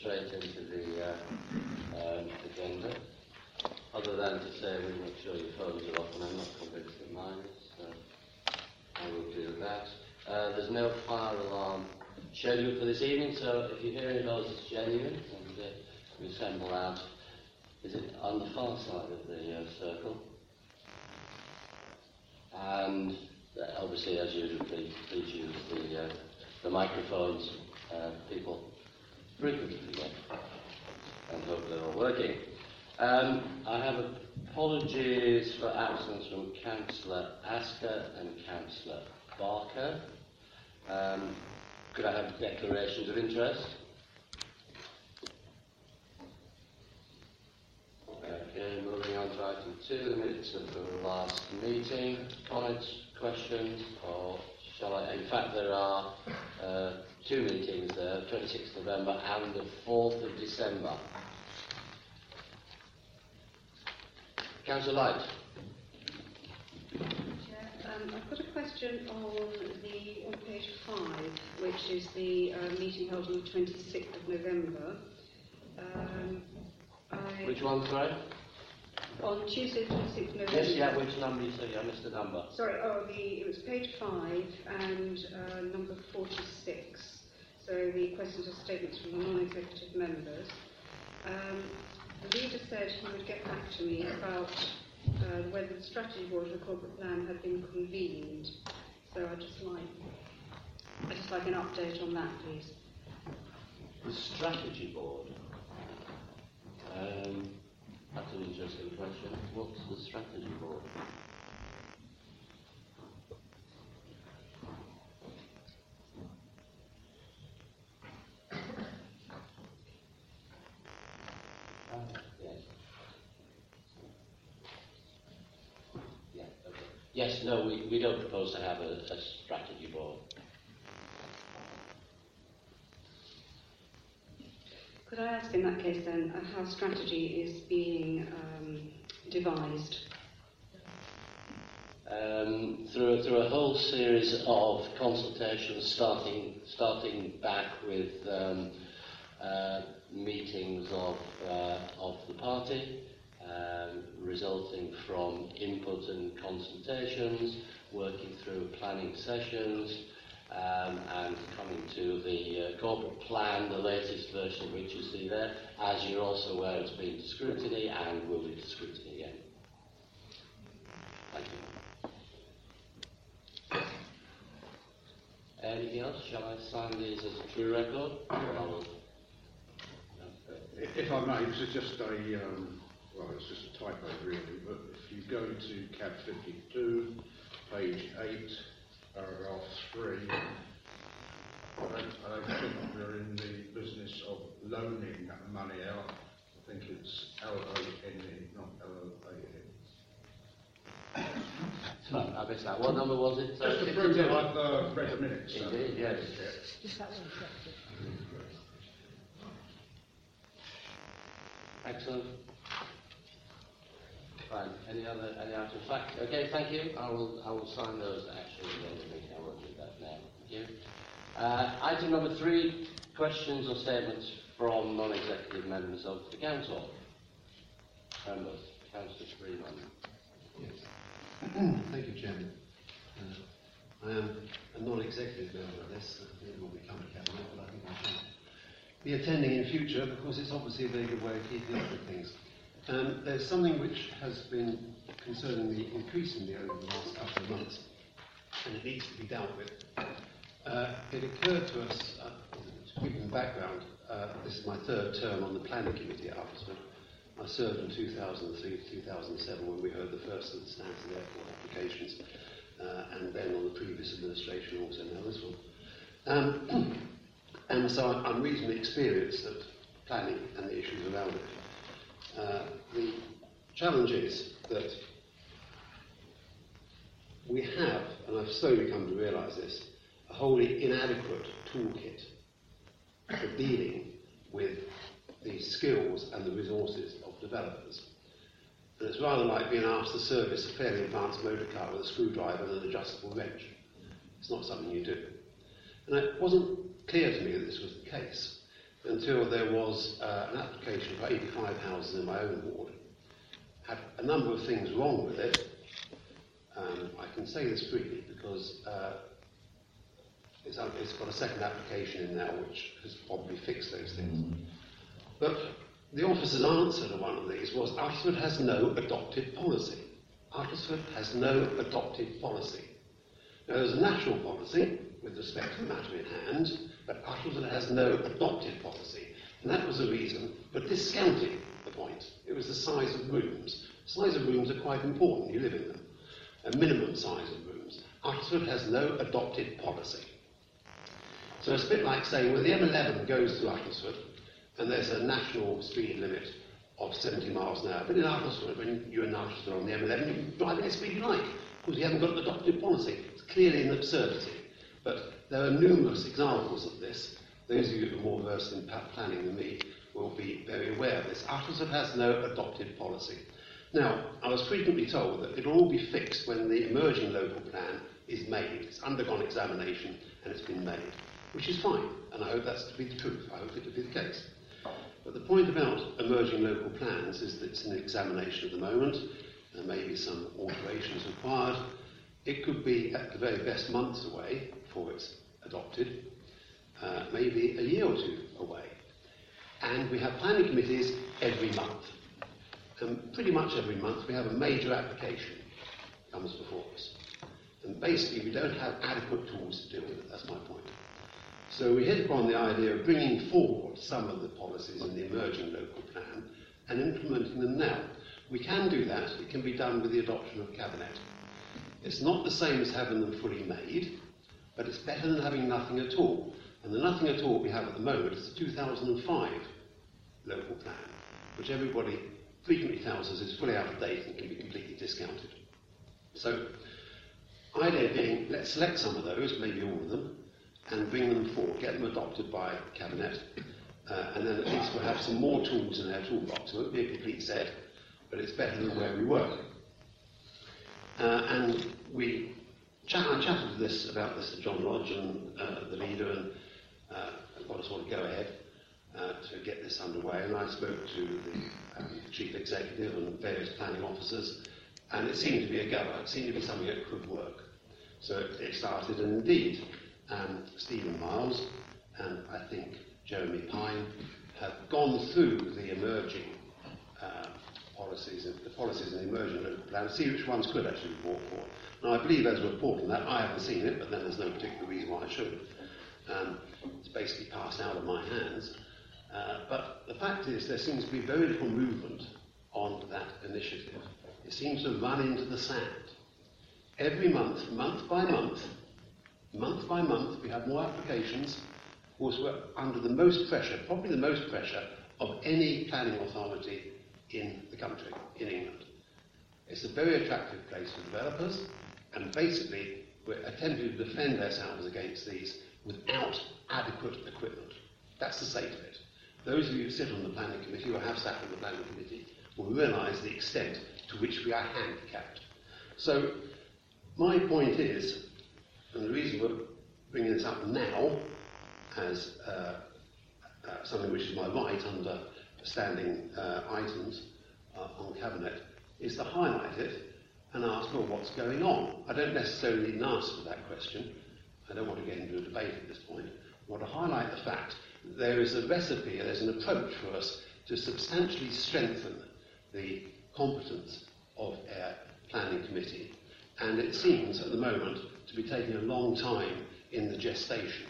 straight into the uh, um, agenda. Other than to say, we make sure your phones are off, and I'm not convinced that mine is, so I will do that. Uh, there's no fire alarm scheduled for this evening, so if you hear any those, it's genuine, and uh, we assemble out. Is it on the far side of the uh, circle? And obviously, as usual, please, please use the, uh, the microphones. Uh, people frequently and hope they're all working. Um, I have apologies for absence from Councillor Asker and Councillor Barker. Um, could I have declarations of interest? Okay, moving on to item two, the minutes of the last meeting. Comments, questions, or shall I? In fact, there are uh, two meetings there, 26th November and the 4th of December. Councillor Light. Um, I've got a question on the on page five, which is the uh, meeting held on the 26th of November. Um, I, Which one, sorry? On Tuesday, 26th November. Yes, yeah, which number you say? I missed the number. Sorry, oh, the, it was page five and uh, number 46. So the questions or statements from the non-executive members. Um, the leader said he would get back to me about uh, whether the strategy board the corporate plan had been convened. So I'd just like, I'd just like an update on that, please. The strategy board. Um, that's an interesting question. What's the strategy. Okay. Yes, no, we, we don't propose to have a, a strategy board. Could I ask in that case then uh, how strategy is being um, devised? um, through, through a whole series of consultations, starting, starting back with um, uh, meetings of, uh, of the party, um, resulting from input and consultations, working through planning sessions, um, and coming to the uh, corporate plan, the latest version which you see there. As you're also aware, it's been scrutiny and will be scrutiny again. Thank you. Anything else? Shall I sign these as a true record? If I may, this is just a, um, well, it's just a typo really, but if you go to CAB 52, page 8, paragraph 3, I don't, I don't think we're in the business of loaning money out. I think it's L-O-N-E, not L-O-A-N. Sorry, I missed that. What number was it? Just to prove that I've uh, read the minutes. so- Indeed, yes. Just that one section. Excellent. Fine. Any other, any other fact? Okay, thank you. I will, I will sign those actually at the end of the meeting. I won't do that now. Thank you. Uh, item number three, questions or statements from non-executive members of the council. Members, Councillor Freeman. Yes. Thank you, Chairman. Uh, I am a non-executive member of this, it will become a cabinet, but I think I should be attending in future because it's obviously a very good way of keeping up with things. Um, there's something which has been concerning me increasingly over the last couple of months, and it needs to be dealt with. Uh, it occurred to us, uh, to the background, uh, this is my third term on the planning committee at Oxford. I served in 2003 to 2007 when we heard the first of the Stansted Airport applications, uh, and then on the previous administration also now this one. Um, and so I'm reasonably experienced at planning and the issues around it. Uh, the challenge is that we have, and I've slowly come to realise this, a wholly inadequate toolkit for dealing with the skills and the resources of developers. And it's rather like being asked to service a fairly advanced motor car with a screwdriver and an adjustable wrench. It's not something you do. And it wasn't clear to me that this was the case. Until there was uh, an application for 85 houses in my own ward. Had a number of things wrong with it. Um, I can say this freely because uh, it's, it's got a second application in now which has probably fixed those things. But the officer's answer to one of these was Uttlesford has no adopted policy. Uttlesford has no adopted policy. Now, there's a national policy with respect to the matter in hand, but Uttlesford has no adopted policy. And that was the reason for discounting the point. It was the size of rooms. Size of rooms are quite important, you live in them. A minimum size of rooms. Uttlesford has no adopted policy. So it's a bit like saying, well, the M11 goes to Uttlesford, and there's a national speed limit of 70 miles an hour. But in Uttlesford, when you're in Uttlesford on the M11, you can drive any speed you like, because you haven't got an adopted policy. It's clearly an absurdity. But there are numerous examples of this. Those of you who are more versed in planning than me will be very aware of this. Uttlesford has no adopted policy. Now, I was frequently told that it'll all be fixed when the emerging local plan is made. It's undergone examination and it's been made, which is fine, and I hope that's to be the truth. I hope it to be the case. But the point about emerging local plans is that it's an examination at the moment. There may be some alterations required. It could be at the very best months away before it's adopted, uh, maybe a year or two away. And we have planning committees every month. And pretty much every month we have a major application comes before us. And basically we don't have adequate tools to deal with it, that's my point. So we hit upon the idea of bringing forward some of the policies in the emerging local plan and implementing them now. We can do that, it can be done with the adoption of cabinet. It's not the same as having them fully made, but it's better than having nothing at all. And the nothing at all we have at the moment is the 2005 local plan, which everybody frequently tells us is fully out of date and can be completely discounted. So, idea being, let's select some of those, maybe all of them, and bring them forward, get them adopted by Cabinet, uh, and then at least we'll have some more tools in our toolbox. It won't be a complete set, but it's better than where we were. Uh, and we chat, I chatted this about this to John Lodge and uh, the leader, and uh, got us all to go ahead uh, to get this underway. And I spoke to the um, chief executive and various planning officers, and it seemed to be a goer. It seemed to be something that could work. So it, it started, and indeed, um, Stephen Miles and I think Jeremy Pine have gone through the emerging uh, policies, the policies and the emerging local plan, see which ones could actually brought forward. Now, I believe there's a that. I haven't seen it, but then there's no particular reason why I should. Um, it's basically passed out of my hands. Uh, but the fact is, there seems to be very little movement on that initiative. It seems to run into the sand. Every month, month by month, month by month, we have more applications. Of course, we're under the most pressure, probably the most pressure, of any planning authority in the country, in England. It's a very attractive place for developers, and basically, we're attempting to defend ourselves against these without adequate equipment. That's the state of it. Those of you who sit on the planning committee or have sat on the planning committee will realise the extent to which we are handicapped. So, my point is, and the reason we're bringing this up now as uh, uh, something which is my right under standing uh, items uh, on Cabinet, is to highlight it and ask, well, what's going on? I don't necessarily need an answer to that question. I don't want to get into a debate at this point. I want to highlight the fact that there is a recipe, there's an approach for us to substantially strengthen the competence of our planning committee. And it seems at the moment to be taking a long time in the gestation.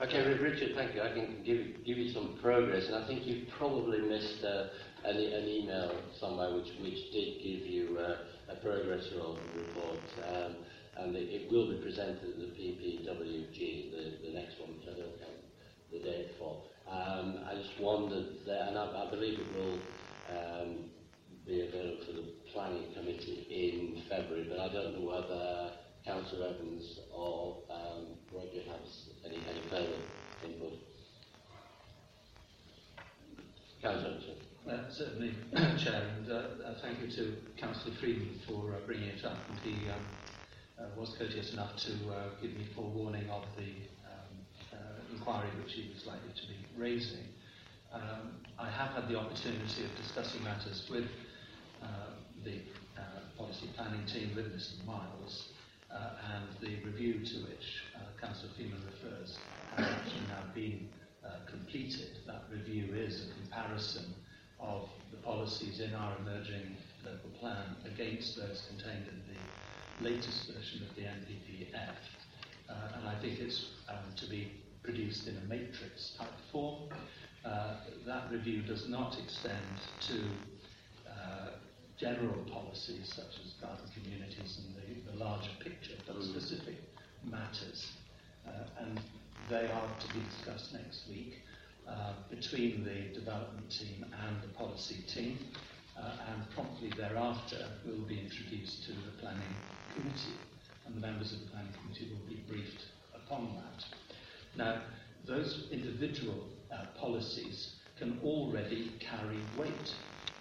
Okay, Richard, thank you. I can give, give you some progress, and I think you probably missed uh, an, an email somewhere which, which did give you uh, a progress report, um, and it, it will be presented at the PPWG, the, the next one, which I don't the date for. Um, I just wondered, and I, I believe it will um, be available for the planning committee in February, but I don't know whether Councillor Evans or um, Roger has any, any further input. Councillor Evans. Uh, certainly, Chair, and uh, uh, thank you to Councillor Freeman for uh, bringing it up. And he um, uh, was courteous enough to uh, give me forewarning of the um, uh, inquiry which he was likely to be raising. Um, I have had the opportunity of discussing matters with uh, the uh, policy planning team, with Mr Miles, uh, and the review to which uh, Councillor Freeman refers has actually now been uh, completed. That review is a comparison of the policies in our emerging local plan against those contained in the latest version of the NPPF. Uh, and I think it's um, to be produced in a matrix type form. Uh, that review does not extend to uh, general policies such as garden communities and the, the larger picture, but specific matters. Uh, and they are to be discussed next week uh, between the development team and the policy team. Uh, and promptly thereafter will be introduced to the planning committee, and the members of the planning committee will be briefed upon that. Now, those individual uh, policies can already carry weight,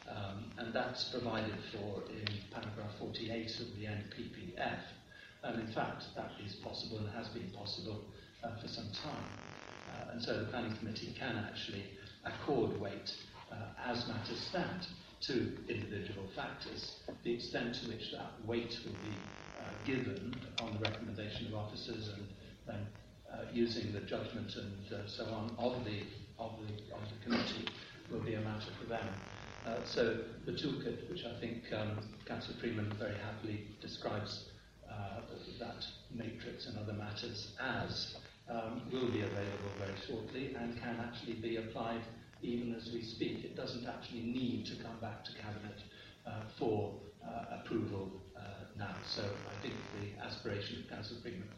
um, and that's provided for in paragraph 48 of the NPPF. And in fact, that is possible and has been possible uh, for some time. Uh, and so the planning committee can actually accord weight uh, as matters stand to individual factors. The extent to which that weight will be uh, given on the recommendation of officers and then uh, using the judgment and uh, so on of the, of, the, of the committee will be a matter for them. Uh, so the toolkit, which I think um, Councillor Freeman very happily describes that matrix and other matters as, um, will be available very shortly and can actually be applied even as we speak. It doesn't actually need to come back to Cabinet uh, for uh, approval uh, now. So I think the aspiration of Councillor Freeman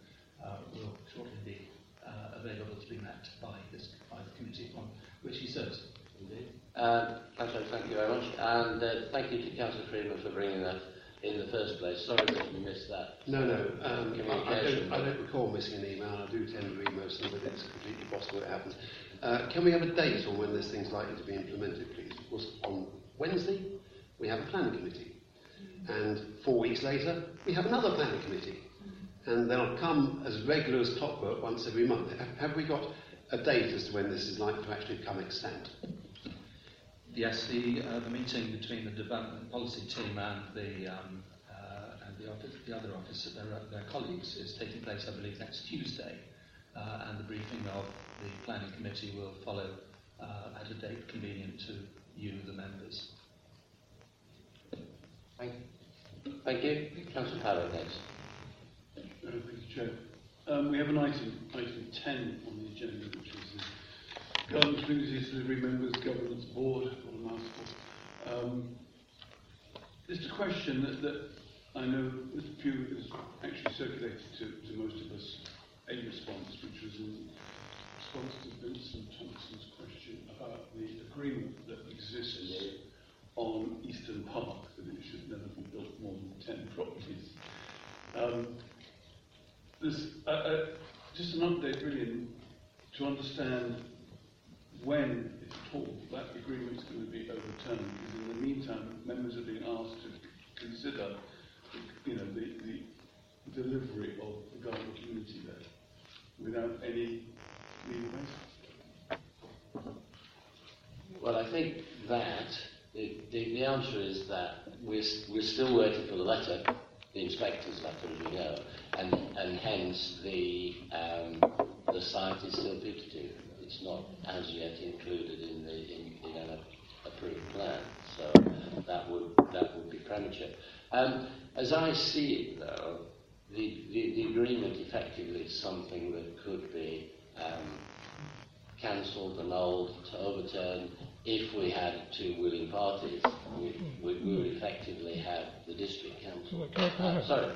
uh, will shortly be uh, available to be met by, this, by the committee on which he serves. Indeed. Councillor, thank you very much. And uh, thank you to Councillor Freeman for bringing that in the first place. Sorry that you missed that. No, no. Um, I, don't, I don't recall missing an email. I do tend to read most of them, but it's completely possible it happens. Uh, can we have a date on when this thing's likely to be implemented, please? Of course, on Wednesday, we have a planning committee. And four weeks later, we have another planning committee. And they'll come as regular as clockwork once every month. Have, have we got a date as to when this is likely to actually become extant? Yes, the, uh, the meeting between the development policy team and the, um, uh, and the, office, the other officer, their, their colleagues, is taking place, I believe, next Tuesday. Uh, and the briefing of the planning committee will follow uh, at a date convenient to you, the members. Thank, you. thank you. Councillor Parrott next. Uh, Thank you, Chair. Um, we have an item, item 10 on the agenda, which is the Garden Communities Delivery Members Governance Board, what a mouthful. Um, just a question that, that I know Mr. Has actually circulated to, to most of us a response, which was in response to Vincent Thompson's question about the agreement that exists on Easton Park, that it should never be built more than 10 properties. Um, uh, uh, just an update really to understand when, if at all, that agreement is going to be overturned. Because in the meantime, members are being asked to consider, you know, the, the delivery of the Garden community there without any basis. Well, I think that the, the, the answer is that we're, we're still waiting for the letter, the inspector's letter, as we know, and, and hence the, um, the site is still fugitive. It's not as yet included in the in, in approved plan, so that would that would be premature. Um, as I see it, though, the, the, the agreement effectively is something that could be um, cancelled, annulled, to overturn. If we had two willing parties, we, we, would effectively have the district council. Can I- can I Uh, sorry,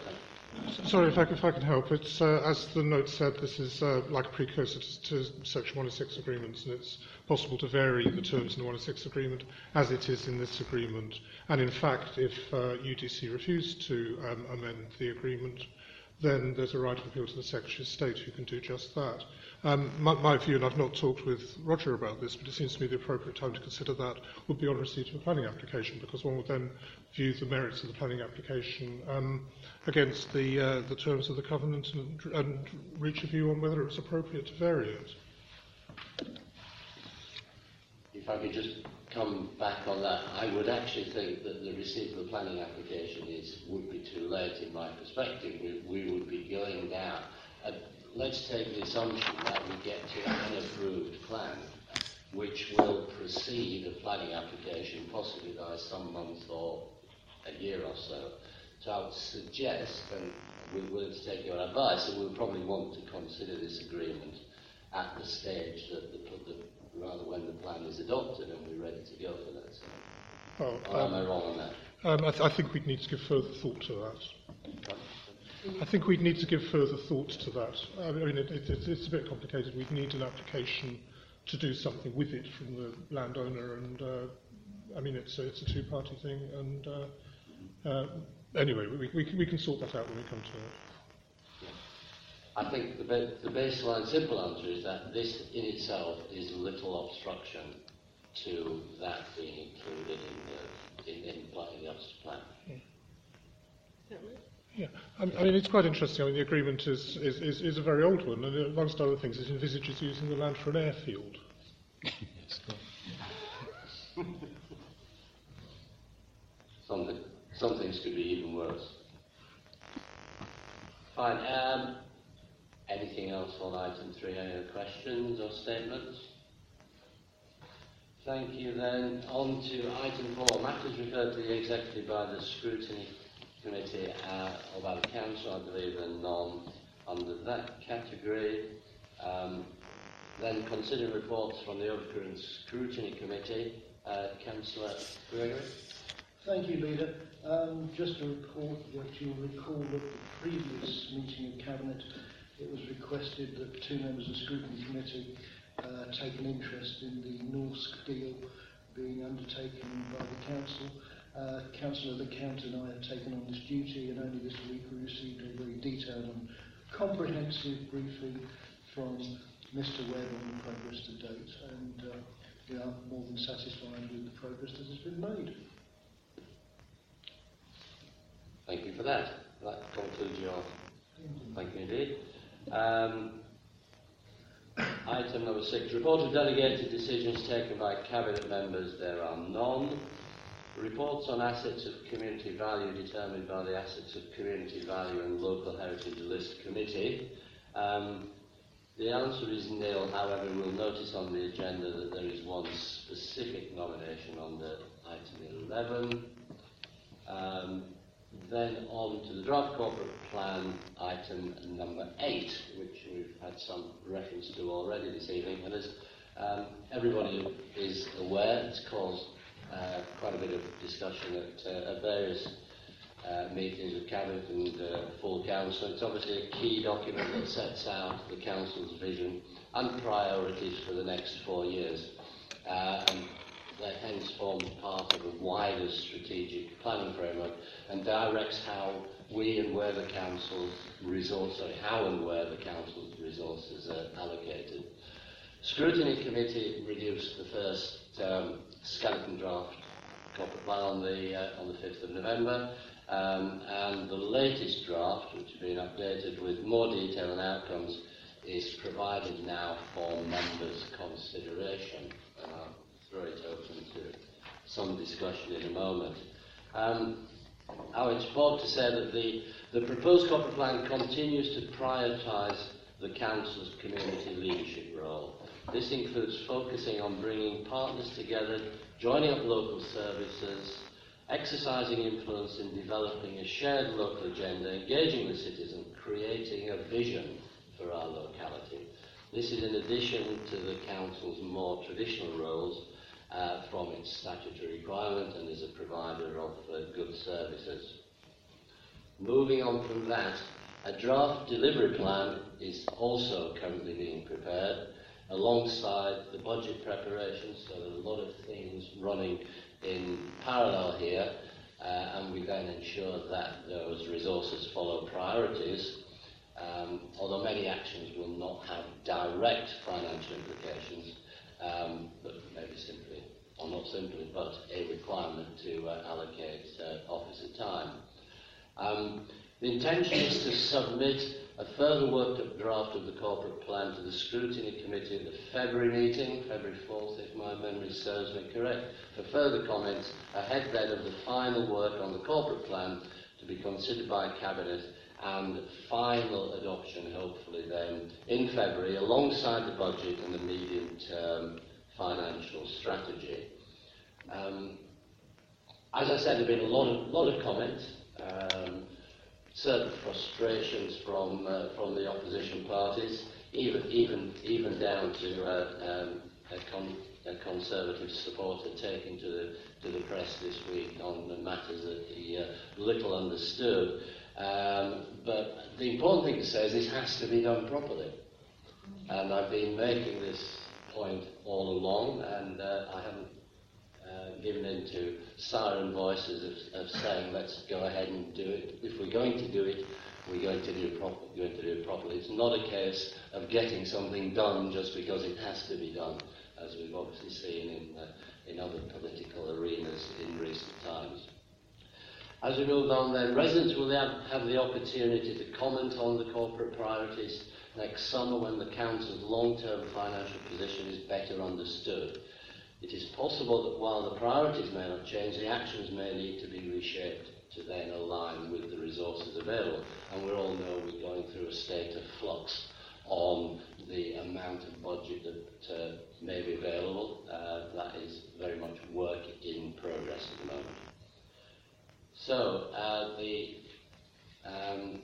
Sorry, if I, if I can help. It's, uh, as the note said, this is uh, like a precursor to, to Section 106 agreements, and it's possible to vary the terms in the 106 agreement as it is in this agreement. And in fact, if uh, UDC refused to um, amend the agreement, then there's a right of appeal to the Secretary of State who can do just that. Um, my, my view, and I've not talked with Roger about this, but it seems to me the appropriate time to consider that would be on receipt of a planning application, because one would then view the merits of the planning application um, against the, uh, the terms of the covenant and, and reach a view on whether it was appropriate to vary it. if I could just come back on that, I would actually think that the receipt of the planning application is would be too late in my perspective. We, we would be going down. Uh, let's take the assumption that we get to an approved plan, which will precede a planning application, possibly by some month or a year or so. So I would suggest, and we're willing to take your advice, that we would probably want to consider this agreement at the stage that the, the rather when the plan is adopted and we're ready to go for that. So, or am I um, wrong on that? um, I, th- I think we'd need to give further thought to that. I think we'd need to give further thought to that. I mean, it, it, it's- it's a bit complicated. We'd need an application to do something with it from the landowner, and uh, I mean, it's a, it's a two-party thing. And uh, uh, anyway, we, we, can, we can sort that out when we come to it. I think the, ba- the baseline simple answer is that this in itself is little obstruction to that being included in the, in, in, pla- in the Ulster plan. Yeah, I, I mean, it's quite interesting. I mean, the agreement is, is, is, is a very old one, and amongst other things, it envisages using the land for an airfield. Something, some things could be even worse. Fine. Um, anything else on item three? Any questions or statements? Thank you. Then on to item four. Matters referred to the executive by the scrutiny committee uh, or by the council, I believe, are none under that category. Um, then consider reports from the overcurrent scrutiny committee. Uh, Councillor Gregory. Thank you, Leader. Um, just to report that you'll recall at the previous meeting of Cabinet, it was requested that two members of the Scrutiny Committee uh, take an interest in the Norsk deal being undertaken by the Council. Uh, Councillor LeCount and I have taken on this duty and only this week we received a very detailed and comprehensive briefing from Mr Webb on the progress to date and uh, we are more than satisfied with the progress that has been made. Thank you for that. That concludes your. Thank you indeed. Um, item number six. Report of delegated decisions taken by cabinet members. There are none. Reports on assets of community value determined by the Assets of Community Value and Local Heritage List Committee. Um, the answer is nil. However, we'll notice on the agenda that there is one specific nomination under item 11. Um, then on to the draft corporate plan, item number eight, which we've had some reference to already this evening. And as um, everybody is aware, it's caused uh, quite a bit of discussion at, uh, at various uh, meetings of Cabinet and uh, full Council. It's obviously a key document that sets out the Council's vision and priorities for the next four years. Uh, and that hence forms part of a wider strategic planning framework and directs how we and where the council's resources, sorry, how and where the council's resources are allocated. Scrutiny Committee reduced the first um, skeleton draft corporate plan on the, uh, on the 5th of November, um, and the latest draft, which has been updated with more detail and outcomes, is provided now for members' consideration. And It open to some discussion in a moment. Um, I would support to say that the, the proposed corporate plan continues to prioritise the Council's community leadership role. This includes focusing on bringing partners together, joining up local services, exercising influence in developing a shared local agenda, engaging the citizen, creating a vision for our locality. This is in addition to the Council's more traditional roles uh, from its statutory requirement and is a provider of uh, good services. Moving on from that, a draft delivery plan is also currently being prepared alongside the budget preparation, so there are a lot of things running in parallel here, uh, and we then ensure that those resources follow priorities, um, although many actions will not have direct financial implications, um, but maybe simply, or not simply, but a requirement to uh, allocate uh, officer time. Um, the intention is to submit a further worked up draft of the corporate plan to the scrutiny committee at the February meeting, February 4th if my memory serves me correct, for further comments ahead then of the final work on the corporate plan to be considered by Cabinet and final adoption hopefully then in February alongside the budget and the medium-term financial strategy. Um, as I said, there have been a lot of, lot of comments, um, certain frustrations from, uh, from the opposition parties, even, even, even down to uh, um, a, con- a Conservative supporter taking to the, to the press this week on matters that he uh, little understood. Um, but the important thing to say is this has to be done properly. And I've been making this point all along, and uh, I haven't uh, given in to siren voices of, of saying, let's go ahead and do it. If we're going to do it, we're going to do it, going to do it properly. It's not a case of getting something done just because it has to be done, as we've obviously seen in, uh, in other political arenas in recent times. As we move on then, residents will have the opportunity to comment on the corporate priorities next summer when the Council's long-term financial position is better understood. It is possible that while the priorities may not change, the actions may need to be reshaped to then align with the resources available. And we all know we're going through a state of flux on the amount of budget that uh, may be available. Uh, that is very much work in progress at the moment. So, uh, the um,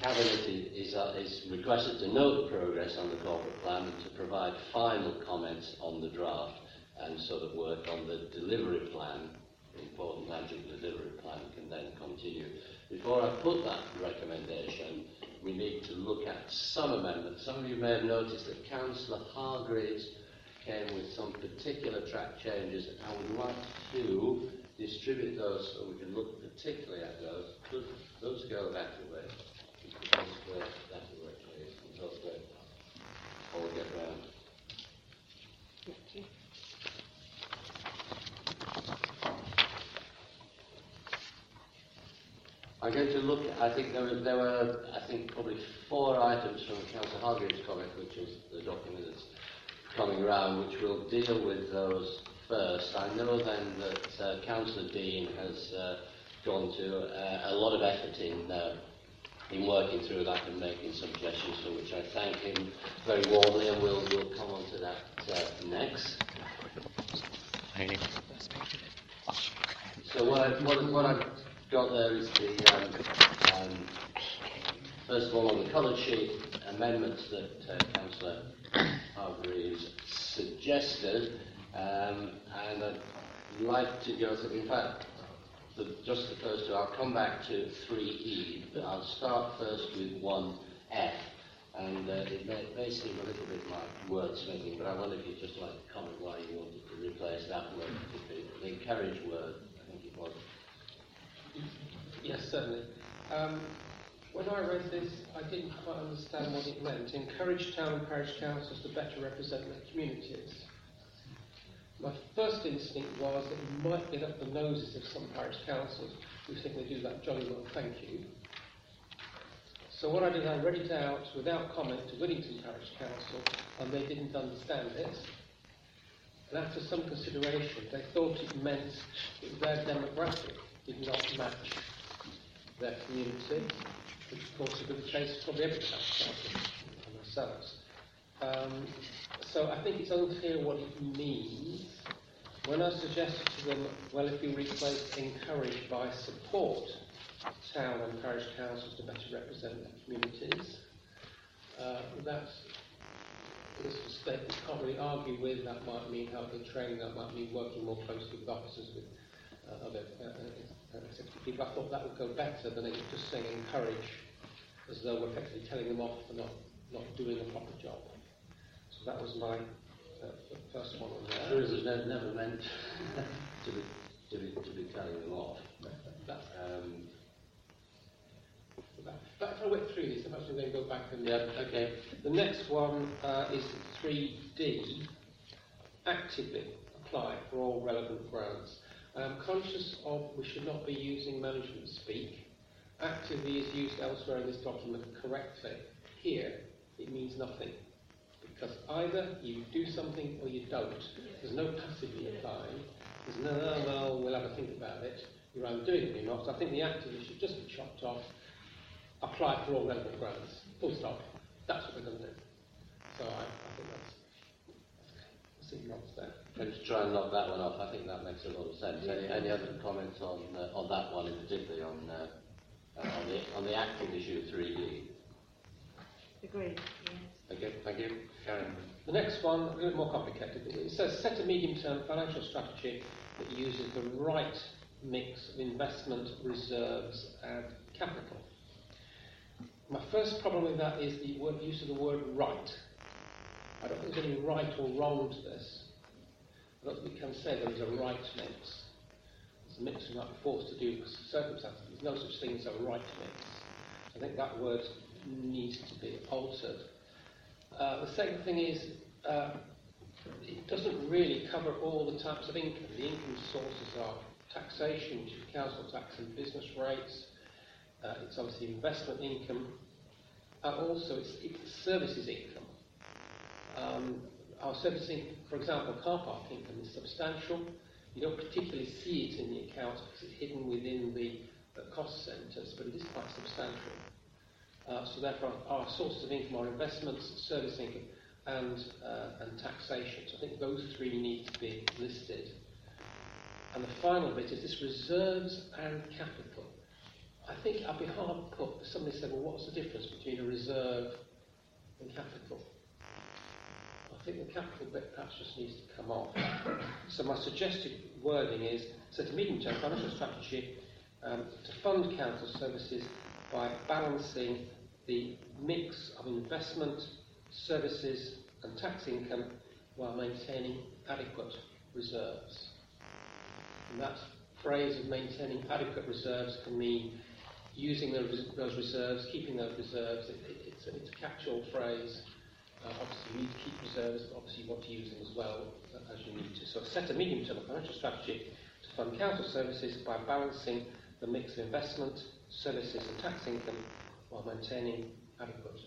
Cabinet is, uh, is requested to note progress on the corporate plan and to provide final comments on the draft and so that work on the delivery plan, the important magic delivery plan, can then continue. Before I put that recommendation, we need to look at some amendments. Some of you may have noticed that Councillor Hargreaves came with some particular track changes and I would like to distribute those so we can look particularly at those. Those go that way? Round. I'm going to look, I think there were, there were, I think, probably four items from Councillor Hargreaves' comment, which is the document that's coming around, which will deal with those first. I know then that uh, Councillor Dean has uh, gone to uh, a lot of effort in, uh, in working through that and making some suggestions, for which I thank him very warmly, and we'll, we'll come on to that uh, next. So what, I, what, what I've got there is the, um, um, first of all, on the coloured sheet, amendments that uh, Councillor Hargreaves suggested, um, and I'd like to go through, in fact, the, just the first two, I'll come back to 3E, but I'll start first with 1F, and uh, it may, may seem a little bit like wordsmithing, but I wonder if you'd just like to comment why you wanted to replace that word, the, the encourage word, I think it was. Yes, certainly. Um, when I read this, I didn't quite understand what it meant. Encourage town and parish councils to better represent their communities. My first instinct was that it might get up the noses of some parish councils who think they do that jolly well, thank you. So what I did, I read it out without comment to Widdington Parish Council, and they didn't understand it. And after some consideration, they thought it meant that their demographic did not match their community, which of course would be the case for every parish council and ourselves. Um, so I think it's unclear what it means. When I suggested to them, well, if you replace encourage by support town and parish councils to better represent their communities, uh, that's this statement you can't really argue with. That might mean helping training, that might mean working more closely with officers, with uh, other uh, uh, executive people. I thought that would go better than just saying encourage, as though we're effectively telling them off for not, not doing a proper job. That was my uh, first one on there. Sure, it was never, never meant to be to be to be telling them off. Um. But if I went through these, I'm actually going to go back and yeah, okay. The next one uh, is 3D, actively apply for all relevant grants. I'm conscious of we should not be using management speak, actively is used elsewhere in this document correctly, here it means nothing. Because either you do something or you don't. There's no passively applying. There's no, no, no, we'll have a think about it. You're either doing it or you're not. I think the actively should just be chopped off, apply for all relevant grants. Full stop. That's what we're going to do. So I, I think that's, that's it, not there. Let's try and knock that one off. I think that makes a lot of sense. Any, any other comments on uh, on that one in particular on uh, uh, on the on the active issue of 3D? Agreed, yes. Okay, thank you, Karen. The next one, a little more complicated. It says set a medium-term financial strategy that uses the right mix of investment, reserves and capital. My first problem with that is the word, use of the word right. I don't think there's any right or wrong to this. I don't think we can say there is a right mix. It's a mix we might be forced to do because of circumstances. There's no such thing as a right mix. I think that word needs to be altered. Uh, the second thing is, uh, it doesn't really cover all the types of income. The income sources are taxation, which is council tax and business rates. Uh, it's obviously investment income, and also it's, it's services income. Um, our servicing, for example, car park income is substantial. You don't particularly see it in the accounts because it's hidden within the, the cost centres, but it is quite substantial. Uh, so therefore, our sources of income are investments, service income, and, uh, and taxation. So I think those three need to be listed. And the final bit is this reserves and capital. I think I'd be hard put if somebody said, well, what's the difference between a reserve and capital? I think the capital bit perhaps just needs to come off. so my suggested wording is set a medium-term financial strategy um, to fund council services by balancing the mix of investment, services and tax income while maintaining adequate reserves. And that phrase of maintaining adequate reserves can mean using those, reserves, keeping those reserves. It, it, it's, a, it's a catch-all phrase. Uh, obviously, you need to keep reserves, but obviously you want to use them as well uh, as you need to. So set a medium-term financial strategy to fund council services by balancing the mix of investment, services and tax income while maintaining adequate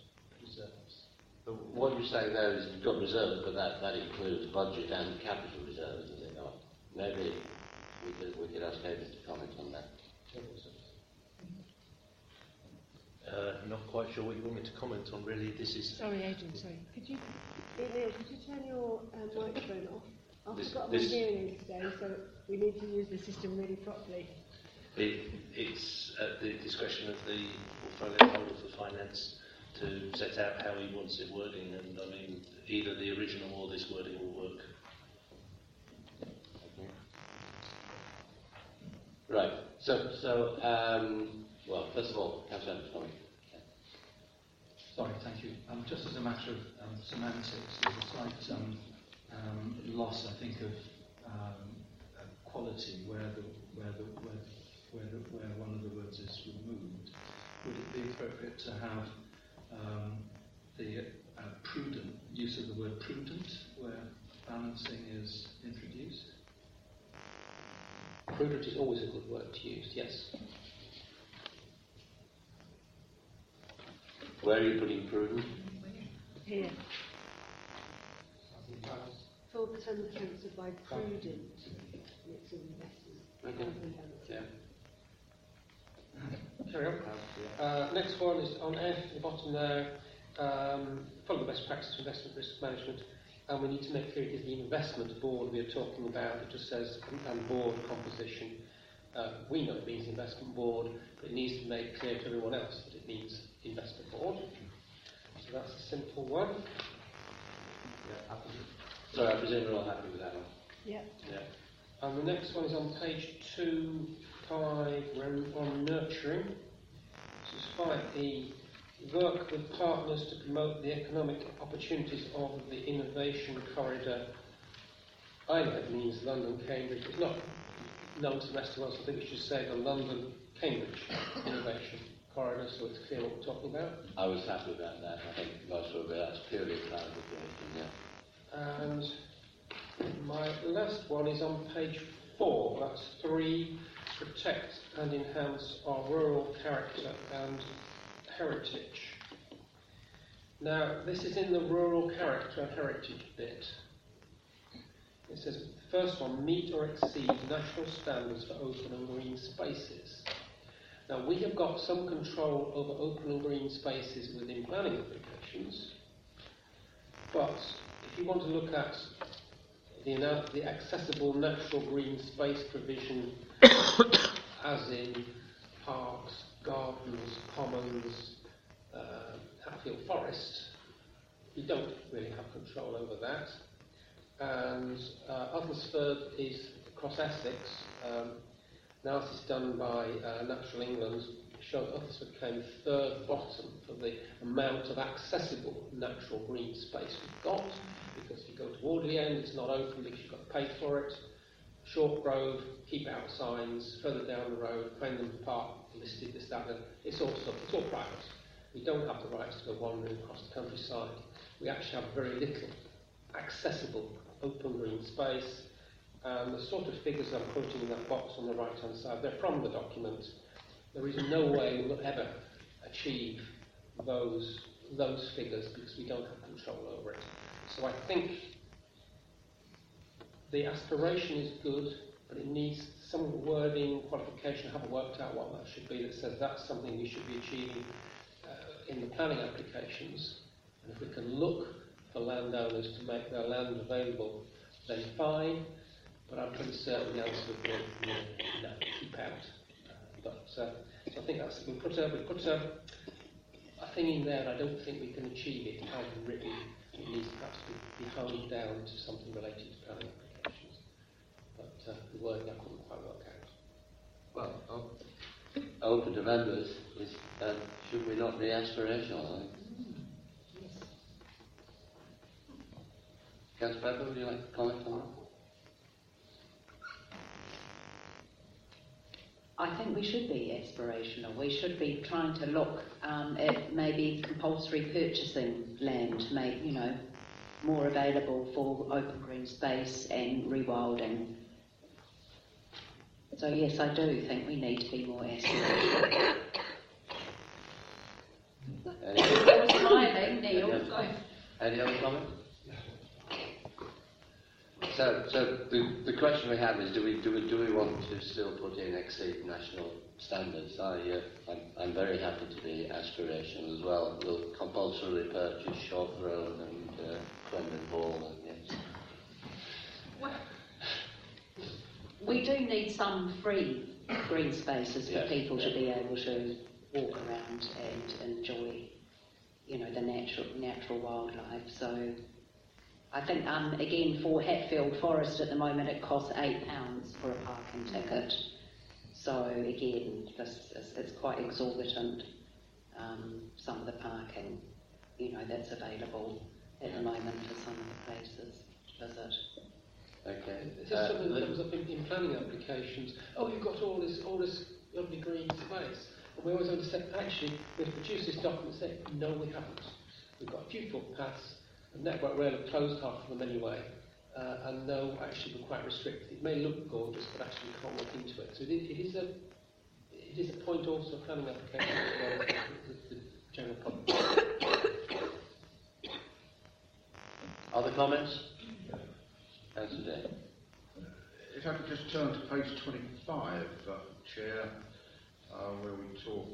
reserves. But what you're saying there is you've got reserves, but that, that includes budget and capital reserves, does it not? Maybe we could, we could ask David to comment on that. Uh, not quite sure what you want me to comment on, really. This is Sorry, Adrian, sorry. Could you, Neil, could you turn your um, microphone off? I've This- got my this- hearing today, so we need to use the system really properly. It, it's at the discretion of the portfolio holder for finance to set out how he wants it wording, and I mean either the original or this wording will work. Right. So, so um, well, first of all, Councillor Tommy. Sorry, thank you. Um, just as a matter of um, semantics, there's a slight um, um, loss, I think, of um, uh, quality where the where the where, the, where one of the words is removed. Would it be appropriate to have um, the uh, prudent use of the word prudent where balancing is introduced? Prudent is always a good word to use, yes. Where are you putting prudent? Here. Full term council by prudent mix of investment. Okay. rather than balancing. Yeah. Carry on. Uh, next one is on F the bottom there. Um, follow the best practice of investment risk management. And we need to make clear it is the investment board we are talking about. It just says and board composition. Uh, we know it means investment board, but it needs to make clear to everyone else that it means investment board. So that's a simple one. Yeah, Sorry, I presume we're all happy with that one. Yeah. Yeah. And the next one is on page 2, 5, we're on nurturing. This is 5e. Work with partners to promote the economic opportunities of the innovation corridor. I know it means London Cambridge. It's not known to the rest of us. I think we should say the London Cambridge Innovation Corridor so it's clear what we're talking about. I was happy about that. I think most of it, that's purely a clarification, yeah. And my last one is on page four, that's three. Protect and enhance our rural character and heritage. Now, this is in the rural character and heritage bit. It says, first one, meet or exceed national standards for open and green spaces. Now, we have got some control over open and green spaces within planning applications, but if you want to look at the, the accessible natural green space provision, as in parks, gardens, commons, uh, Hatfield Forest, You don't really have control over that. And uh, Uttlesford is across Essex. Um, analysis done by uh, Natural England showed Uttlesford came third bottom for the amount of accessible natural green space we've got. Because if you go to Audley End, it's not open because you've got to pay for it. Shortgrove, keep out signs. Further down the road, Quendon Park, listed this, that, and it's all stuff. It's all private. We don't have the rights to go wandering across the countryside. We actually have very little accessible open green space. And the sort of figures I'm quoting in that box on the right hand side, they're from the document. There is no way we'll ever achieve those, those figures because we don't have control over it. So I think the aspiration is good, but it needs some wording, qualification. I haven't worked out what that should be that says that's something we should be achieving uh, in the planning applications. And if we can look for landowners to make their land available, then fine. But I'm pretty certain the answer would be no, no keep out. But uh, so I think that's we put a we put a, a thing in there. and I don't think we can achieve it as written. It needs perhaps to be honed down to something related to planning uh, the wording I couldn't quite work out. Well, oh, open to members is, uh, should we not be aspirational? I think? Councillor Pepper, would you like to comment on that? I think we should be aspirational. We should be trying to look um, at maybe compulsory purchasing land to make, you know, more available for open green space and rewilding. So yes, I do think we need to be more aspirational. Any, smiling, Neil. any other comments? So, so the, the question we have is, do we, do we, do we want to still put in exceed national standards? I, uh, I'm, I'm very happy to be aspirational as well. We'll compulsorily purchase Short Road and uh, Quendon Hall and yes. We do need some free green spaces for Yeah, people to be able to walk around and enjoy, you know, the natural natural wildlife. So I think, um, again, for Hatfield Forest at the moment, it costs eight pounds for a parking ticket. So again, this is, it's quite exorbitant. Um, some of the parking, you know, that's available at the moment for some of the places to visit. Okay. Is this Uh, something that comes up in, in planning applications? Oh, you've got all this, all this lovely green space. And we always understand, actually, we've produced this document and say, no, we haven't. We've got a few footpaths, and Network Rail have closed half of them anyway. Uh, and no, actually, we're quite restricted. It may look gorgeous, but actually, we can't look into it. So it, it is a it is a point also of planning applications as well as the, the general public. Other comments? Councillor Day. If I could just turn to page 25, uh, Chair, uh, where we talk.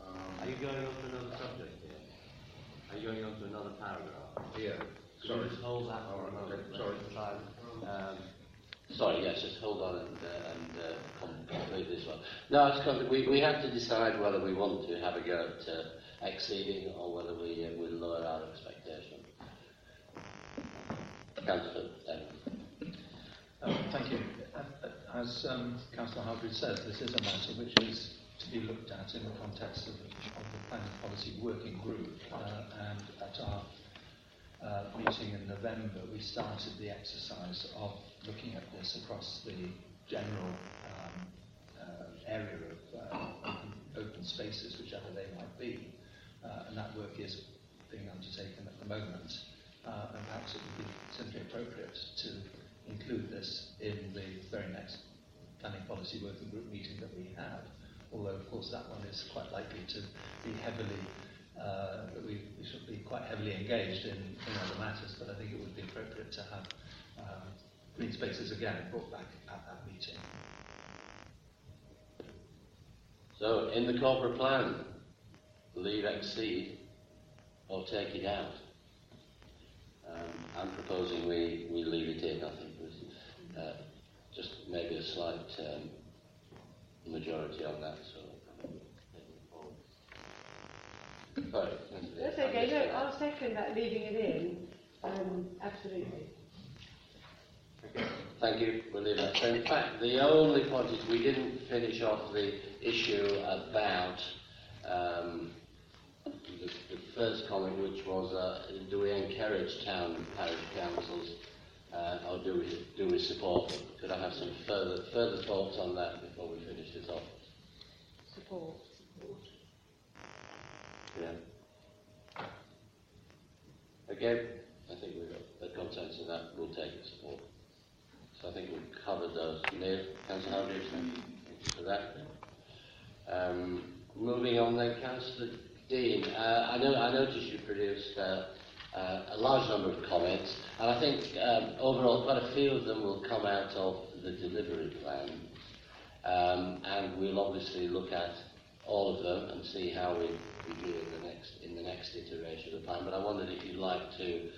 Um, Are you going on to another subject here? Are you going on to another paragraph? yeah, sorry. just hold that All right, okay, sorry. Let's try and, um, Sorry, yes, just hold on and, uh, and uh, complete this one. No, it's com- we, we have to decide whether we want to have a go at uh, exceeding or whether we uh, will lower our expectation. Councillor Evans. Um, thank you. Uh, As um, Councillor Hargreaves says, this is a matter which is to be looked at in the context of, of the planning policy working group. Uh, and at our uh, meeting in November, we started the exercise of looking at this across the general um, uh, area of uh, open, spaces, whichever they might be. And that work is being undertaken at the moment. And perhaps it would be simply appropriate to include this in the very next planning policy working group meeting that we have. Although, of course, that one is quite likely to be heavily, uh, we, we should be quite heavily engaged in, in other matters, but I think it would be appropriate to have uh, green spaces again brought back at that meeting. So, in the corporate plan, leave exceed or take it out. Um, I'm proposing we, we leave it in, with uh, just maybe a slight um, majority on that. So, Sorry. That's okay. No, I'll second that, leaving it in. Um, absolutely. Thank you. We'll leave that. So, in fact, the only point is we didn't finish off the issue about um, the, the first comment, which was, uh, do we encourage town and parish councils, uh, or do we do we support them? Could I have some further further thoughts on that before we finish this off? Support. Yeah. Again, I think we've got a consensus on that. We'll take the support. So I think we've covered those. Neil, Councillor Howard, thank you for that. Um, moving on then, Councillor Dean, uh, I, know, I noticed you produced uh, uh, a large number of comments, and I think um, overall quite a few of them will come out of the delivery plan. Um, and we'll obviously look at all of them and see how we, we do in the next in the next iteration of the plan. But I wondered if you'd like to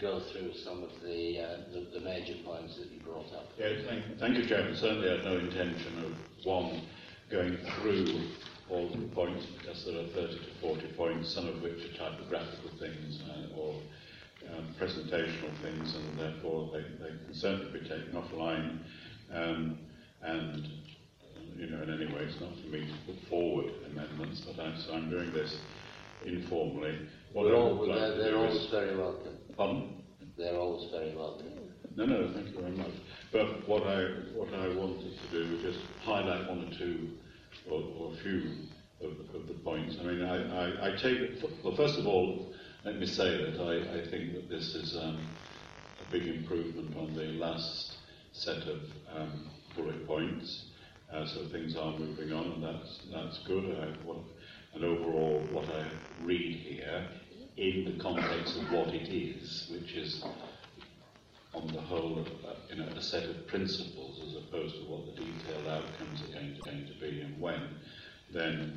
go through some of the, uh, the, the major points that you brought up. Yeah, thank, thank you, Chairman. Certainly I had no intention of, one, going through all the points, because there are 30 to 40 points, some of which are typographical things uh, or um, presentational things, and therefore they, they can certainly be taken offline. Um, and, you know, in any way, it's not for me to put forward amendments, but I'm, so I'm doing this informally. What We're all, like they're, they're always is- very welcome. Pardon? They're always very welcome. No, no, thank you very much. But what I what I wanted to do was just highlight one or two or, or a few of, of the points. I mean, I, I, I take well. First of all, let me say that I, I think that this is um, a big improvement on the last set of um, bullet points. Uh, so things are moving on, and that's that's good. I, what, and overall, what I read here, in the context of what it is, which is on the whole, uh, you know, a set of principles as opposed to what the detailed outcomes are going to, going to be and when, then,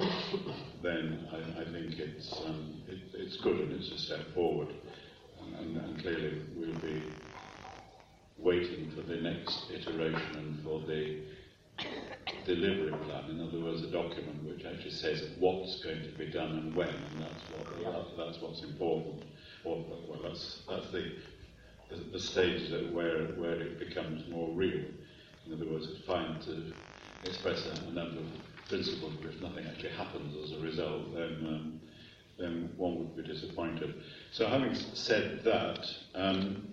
then I, I think it's, um, it, it's good and it's a step forward. And, and clearly we'll be waiting for the next iteration and for the delivery plan. In other words, a document which actually says what's going to be done and when, and that's what that's what's important. Or, well, that's that's the the, the stage that where where it becomes more real. In other words, it's fine to express a, a number of principles, but if nothing actually happens as a result, then um, then one would be disappointed. So, having said that, um,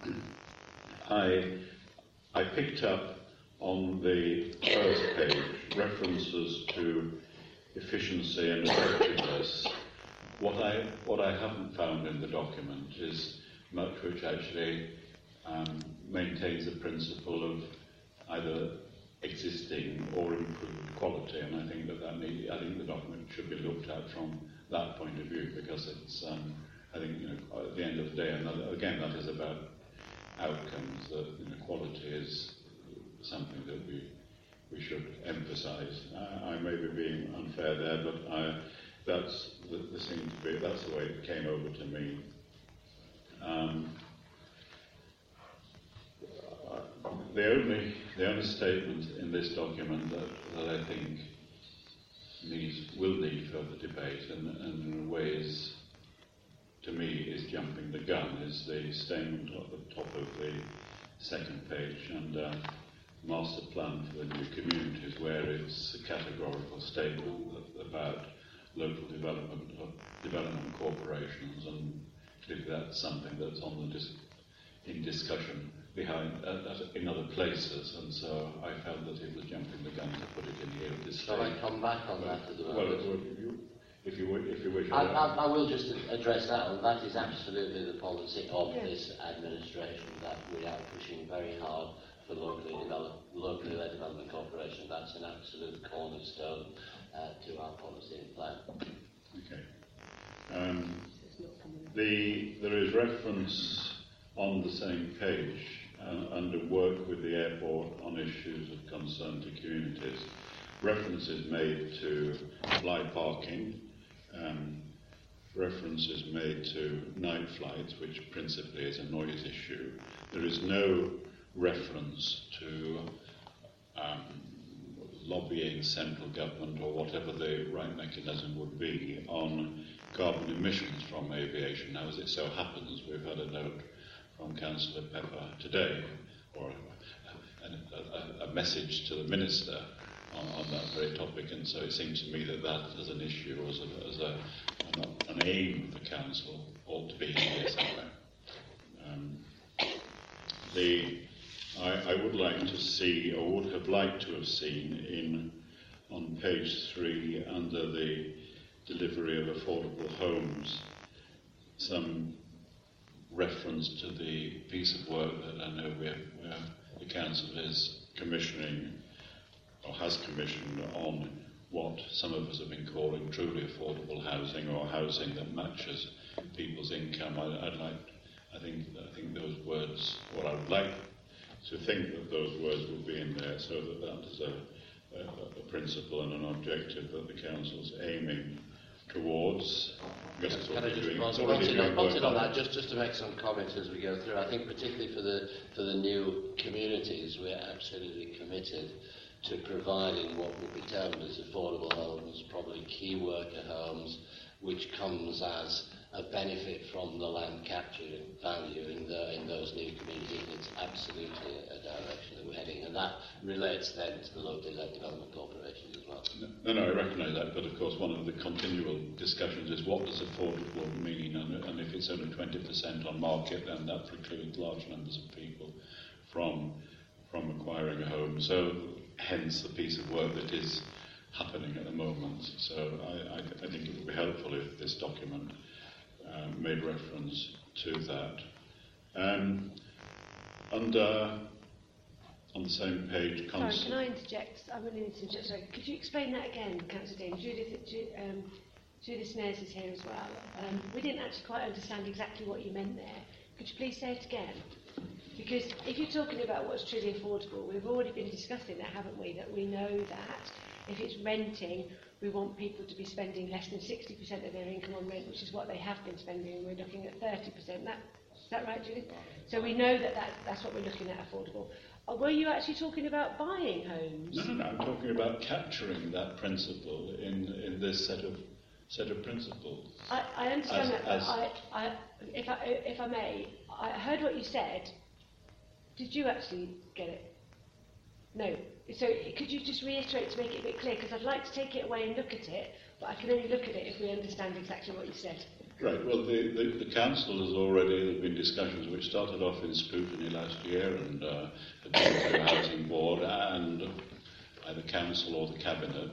I I picked up on the first page references to efficiency and effectiveness. What I what I haven't found in the document is much which actually um, maintains the principle of either existing or improved quality, and I think that, that need, I think the document should be looked at from that point of view because it's um, I think you know at the end of the day, and again that is about outcomes. That you know, quality is something that we we should emphasise. I, I may be being unfair there, but I, that's the, the seemed to be that's the way it came over to me. Um, the only the only statement in this document that, that I think needs will need further debate and, and in a way is to me is jumping the gun is the statement at the top of the second page and uh, master plan for the new communities where it's a categorical statement about local development development corporations and clearly that's something that's on the dis- in discussion behind uh, at- in other places and so I felt that it was jumping the gun to put it in here at this stage. Shall I come back on that as well? Well, well, you, if you wi- if you wish. I, I, I will just address that and That is absolutely the policy of Yes. this administration that we are pushing very hard for locally developed, locally led development corporation. That's an absolute cornerstone uh, to our policy and plan. Okay. Um, the, there is reference on the same page uh, under work with the airport on issues of concern to communities. References made to fly parking, um, references made to night flights, which principally is a noise issue. There is no reference to um, lobbying central government or whatever the right mechanism would be on carbon emissions from aviation. Now, as it so happens, we've had a note from Councillor Pepper today, or a, a, a message to the Minister on, on that very topic, and so it seems to me that that as an issue, as, a, as an, an aim of the Council, ought to be here somewhere. Um, the, I, I would like to see, or would have liked to have seen, in on page three, under the delivery of affordable homes, some reference to the piece of work that I know we're, the Council is commissioning or has commissioned on what some of us have been calling truly affordable housing or housing that matches people's income. I, I'd like, I think, I think those words, what I would like to think that those words will be in there so that that is a, a, a principle and an objective that the Council's aiming towards. Can I just doing, put it's on, doing put work it on on that just, just to make some comments as we go through? I think particularly for the, for the new communities, we're absolutely committed to providing what will be termed as affordable homes, probably key worker homes, which comes as a benefit from the land capture value in, the, in those new communities. It's absolutely a direction that we're heading, and that relates then to the local development corporations as well. No, no, I recognise that, but of course one of the continual discussions is what does affordable mean, and, and if it's only 20% on market, then that precludes large numbers of people from, from acquiring a home. So hence the piece of work that is happening at the moment. So I, I, I think it would be helpful if this document um, made reference to that. Um, under, on the same page, Sorry, can I interject? I really need to interject. Sorry, could you explain that again, Councillor Dean? Judith, Ju- um, Judith Snares is here as well. Um, we didn't actually quite understand exactly what you meant there. Could you please say it again? Because if you're talking about what's truly affordable, we've already been discussing that, haven't we? That we know that if it's renting, we want people to be spending less than 60% of their income on rent, which is what they have been spending, and we're looking at 30%. That, is that right, Judith? So we know that, that that's what we're looking at affordable. Or were you actually talking about buying homes? No, no, no. I'm talking about capturing that principle in, in this set of set of principles. I, I understand As- that, but as- I, I, if, I, if I may, I heard what you said. Did you actually get it? No. So could you just reiterate to make it a bit clear? Because I'd like to take it away and look at it, but I can only look at it if we understand exactly what you said. Right. Well, the, the, the council has already there have been discussions which started off in scrutiny last year and uh, the housing board and either the council or the cabinet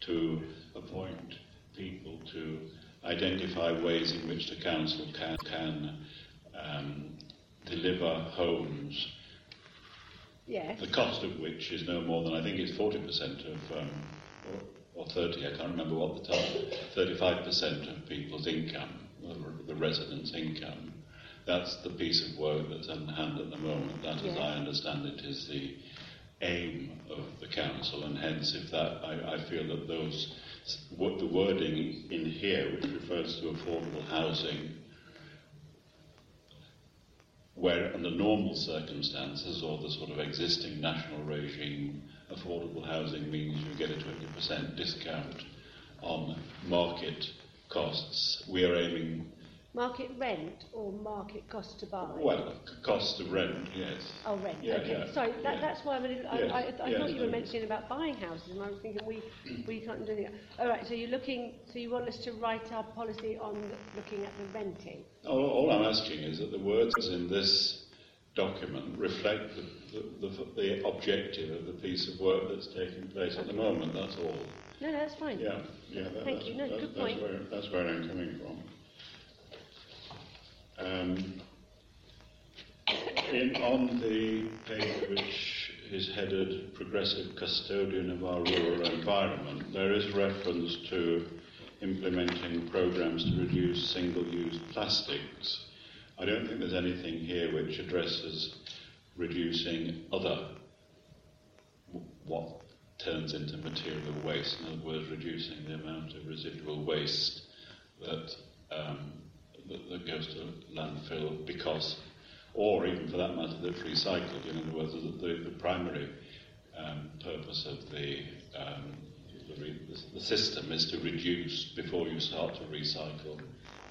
to appoint people to identify ways in which the council can can um, deliver homes Yes. the cost of which is no more than I think it's 40% of, um, or, or 30, I can't remember what the total, 35% of people's income, the, the residents' income. That's the piece of work that's on hand at the moment. That, as I understand it, is the aim of the council, and hence, if that, I, I feel that those, what the wording in here, which refers to affordable housing, where under normal circumstances or the sort of existing national regime, affordable housing means you get a 20% discount on market costs. We are aiming, Market rent or market cost to buy? well, cost of rent, yes. Oh, rent. Yeah, okay. yeah, Sorry, that, yeah. that's why I'm a little, Yes, I, I, I yes, thought you were mentioning about buying houses, and I was thinking we, we can't do that. All right, so you're looking, so you want us to write our policy on looking at the renting? All, all I'm asking is that the words in this document reflect the, the, the, the objective of the piece of work that's taking place at the moment, that's all. No, no, that's fine. Yeah, yeah. That, Thank you. No, that's, good that's point. Where, that's where I'm coming from. Um, in, on the page which is headed Progressive Custodian of Our Rural Environment, there is reference to implementing programs to reduce single-use plastics. I don't think there's anything here which addresses reducing other what turns into material waste, in other words, reducing the amount of residual waste that, um, that, that goes to landfill because, or even for that matter, that's recycled. In other words, the, the, primary um, purpose of the, um, the, re- the system is to reduce before you start to recycle.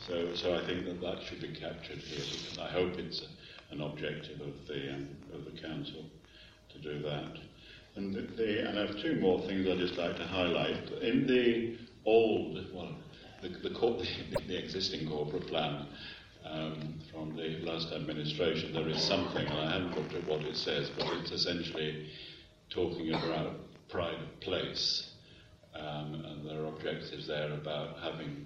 So, so I think that that should be captured here because I hope it's a, an objective of the, um, of the council to do that. And, the, the, and I have two more things I'd just like to highlight. In the old, well, the, the, the, existing corporate plan um, from the last administration, there is something, and I haven't looked at what it says, but it's essentially talking about pride place. Um, and there are objectives there about having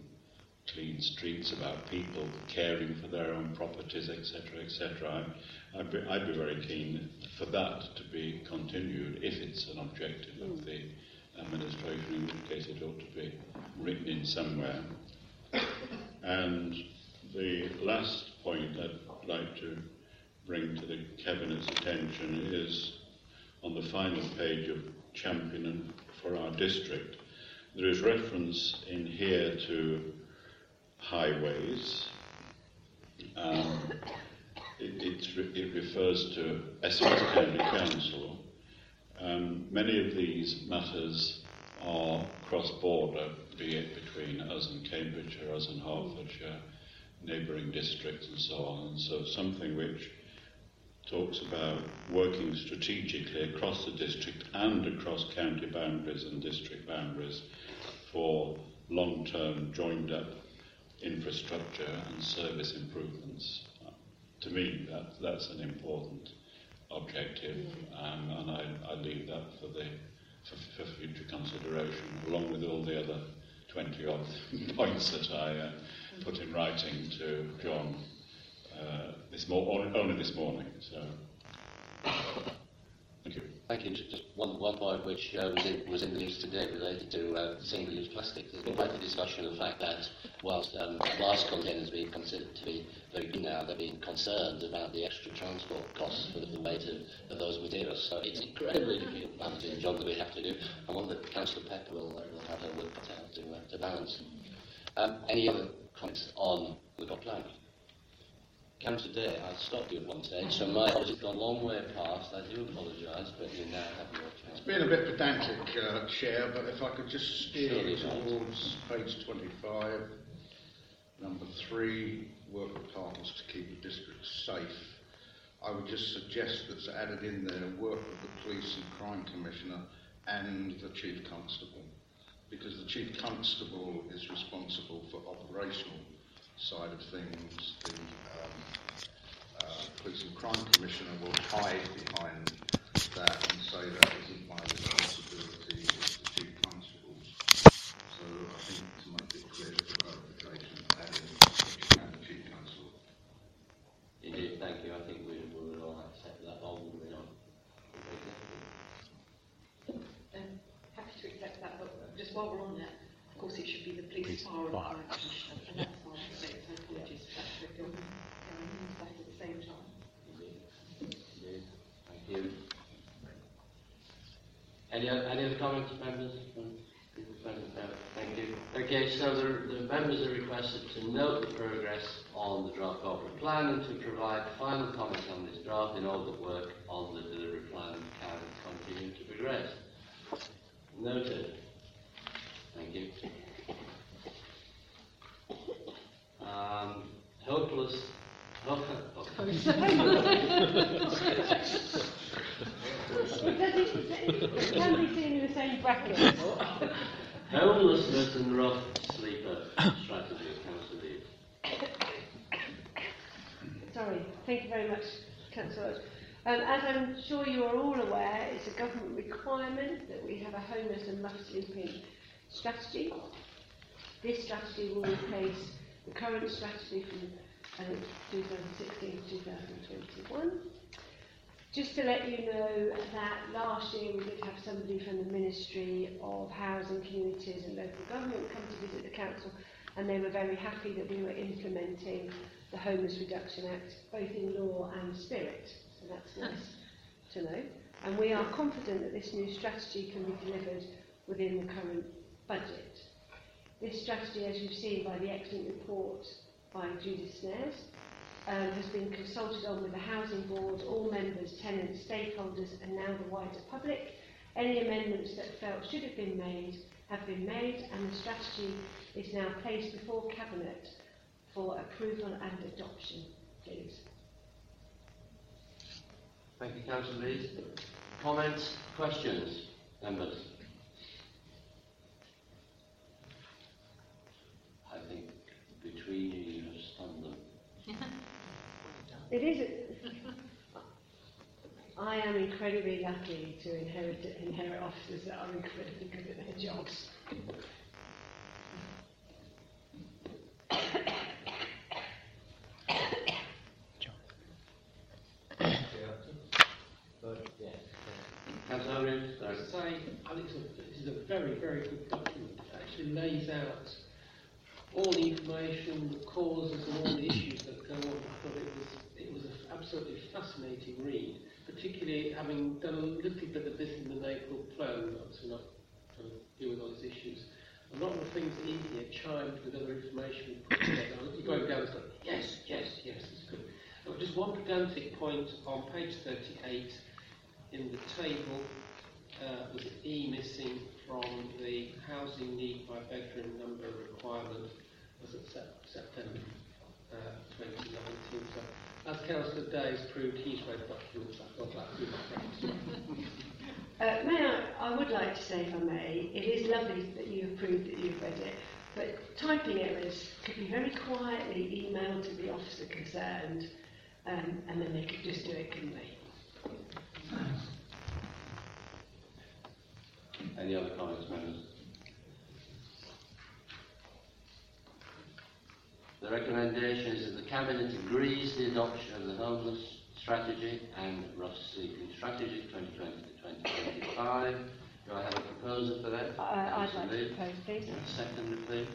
clean streets, about people caring for their own properties, etc., etc. I'd be, I'd be very keen for that to be continued if it's an objective of the administration, in which case it ought to be written in somewhere. And the last point I'd like to bring to the Cabinet's attention is on the final page of Champion for our district. There is reference in here to highways. Um, it, re- it refers to Essex County Council. Um, many of these matters are cross-border, be it between us and Cambridgeshire, us and Hertfordshire, neighbouring districts and so on. And so something which talks about working strategically across the district and across county boundaries and district boundaries for long-term joined-up infrastructure and service improvements. To me, that, that's an important objective, um, and I, I leave that for, the, for, for future consideration, along with all the other 20 odd points that I uh, put in writing to John uh, this mo- only this morning. So, thank you. Just one, one point which uh, was, in, was in the news today related to uh, single-use plastic. There's been quite a discussion of the fact that whilst um, glass containers being considered to be very good now, they're being concerned about the extra transport costs for the weight of, of those materials. So it's incredibly difficult balancing job that we have to do, and one that Councillor Pepper will, uh, will have her work out to, uh, to balance. Um, any other comments on the plan? Councillor today, I stopped you at one stage, so my apologies gone a long way past. I do apologise, but you now have your chance. It's been a bit pedantic, uh, Chair, but if I could just steer Surely you not. towards page 25, number three, work with partners to keep the district safe. I would just suggest that's added in there, work with the police and crime commissioner and the chief constable, because the chief constable is responsible for operational side of things. The um, uh, police and crime commissioner will hide behind that and say that isn't my responsibility, it's the chief constable's. So I think to make it clear for clarification, adding and the chief constable. Indeed, thank you. I think we, will all accept that, or we would not. Um, happy to accept that, but just while we're on that, of course it should be the police, fire and fire commissioner, and that's our mistake, so apologies for that, but you're going into that at the same time. Indeed. Thank you. Any, o- any other comments, members? Thank you. Okay, so the, the members are requested to note the progress on the draft corporate plan and to provide final comments on this draft in order that work on the delivery plan can continue to progress. Noted. Thank you. Um, hopeless. Can be seen in the same bracket. Homelessness and rough sleeper strategy, Councillor. Sorry, thank you very much, Councillor. Um, as I'm sure you are all aware, it's a government requirement that we have a homeless and rough sleeping strategy. This strategy will replace the current strategy from I think 2016 to 2021. Just to let you know that last year we did have somebody from the Ministry of Housing, Communities and Local Government come to visit the council and they were very happy that we were implementing the Homeless Reduction Act both in law and spirit. So that's nice to know. And we are confident that this new strategy can be delivered within the current budget. This strategy, as you've seen by the excellent report by Judith Snares, um, has been consulted on with the Housing Board, all members, tenants, stakeholders and now the wider public. Any amendments that felt should have been made have been made and the strategy is now placed before Cabinet for approval and adoption. Please. Thank you, Councillor Reid. Comments, questions, members? I think between you, you have stunned them. It is. I am incredibly lucky to inherit inherit officers that are incredibly good at their jobs. Councillor. As I say, I think this is a very, very good document. It actually lays out all the information, the causes, and all the issues that go on. I thought it was it was an absolutely fascinating read, particularly having done a little bit of this in the neighbourhood plan. Obviously, not trying to deal with all these issues. A lot of the things in here chimed with other information we put together. Going down and. Yes, yes, yes, it's good. But just one pedantic point on page 38 in the table uh, was E missing from the housing need by bedroom number requirement was at sep- September uh, 2019. So, as Councillor Day has proved, he's read documents. I thought that was good. Uh, may I, I would like to say, if I may, it is lovely that you have proved that you've read it, but typing errors could be very quietly emailed to the officer concerned, um, and then they could just do it, couldn't they? Any other comments, members? The recommendation is that the Cabinet agrees the adoption of the homeless strategy and rough sleeping strategy 2020 to 2025. Do I have a proposer for that? Uh, I'd like to propose, please. Second, please.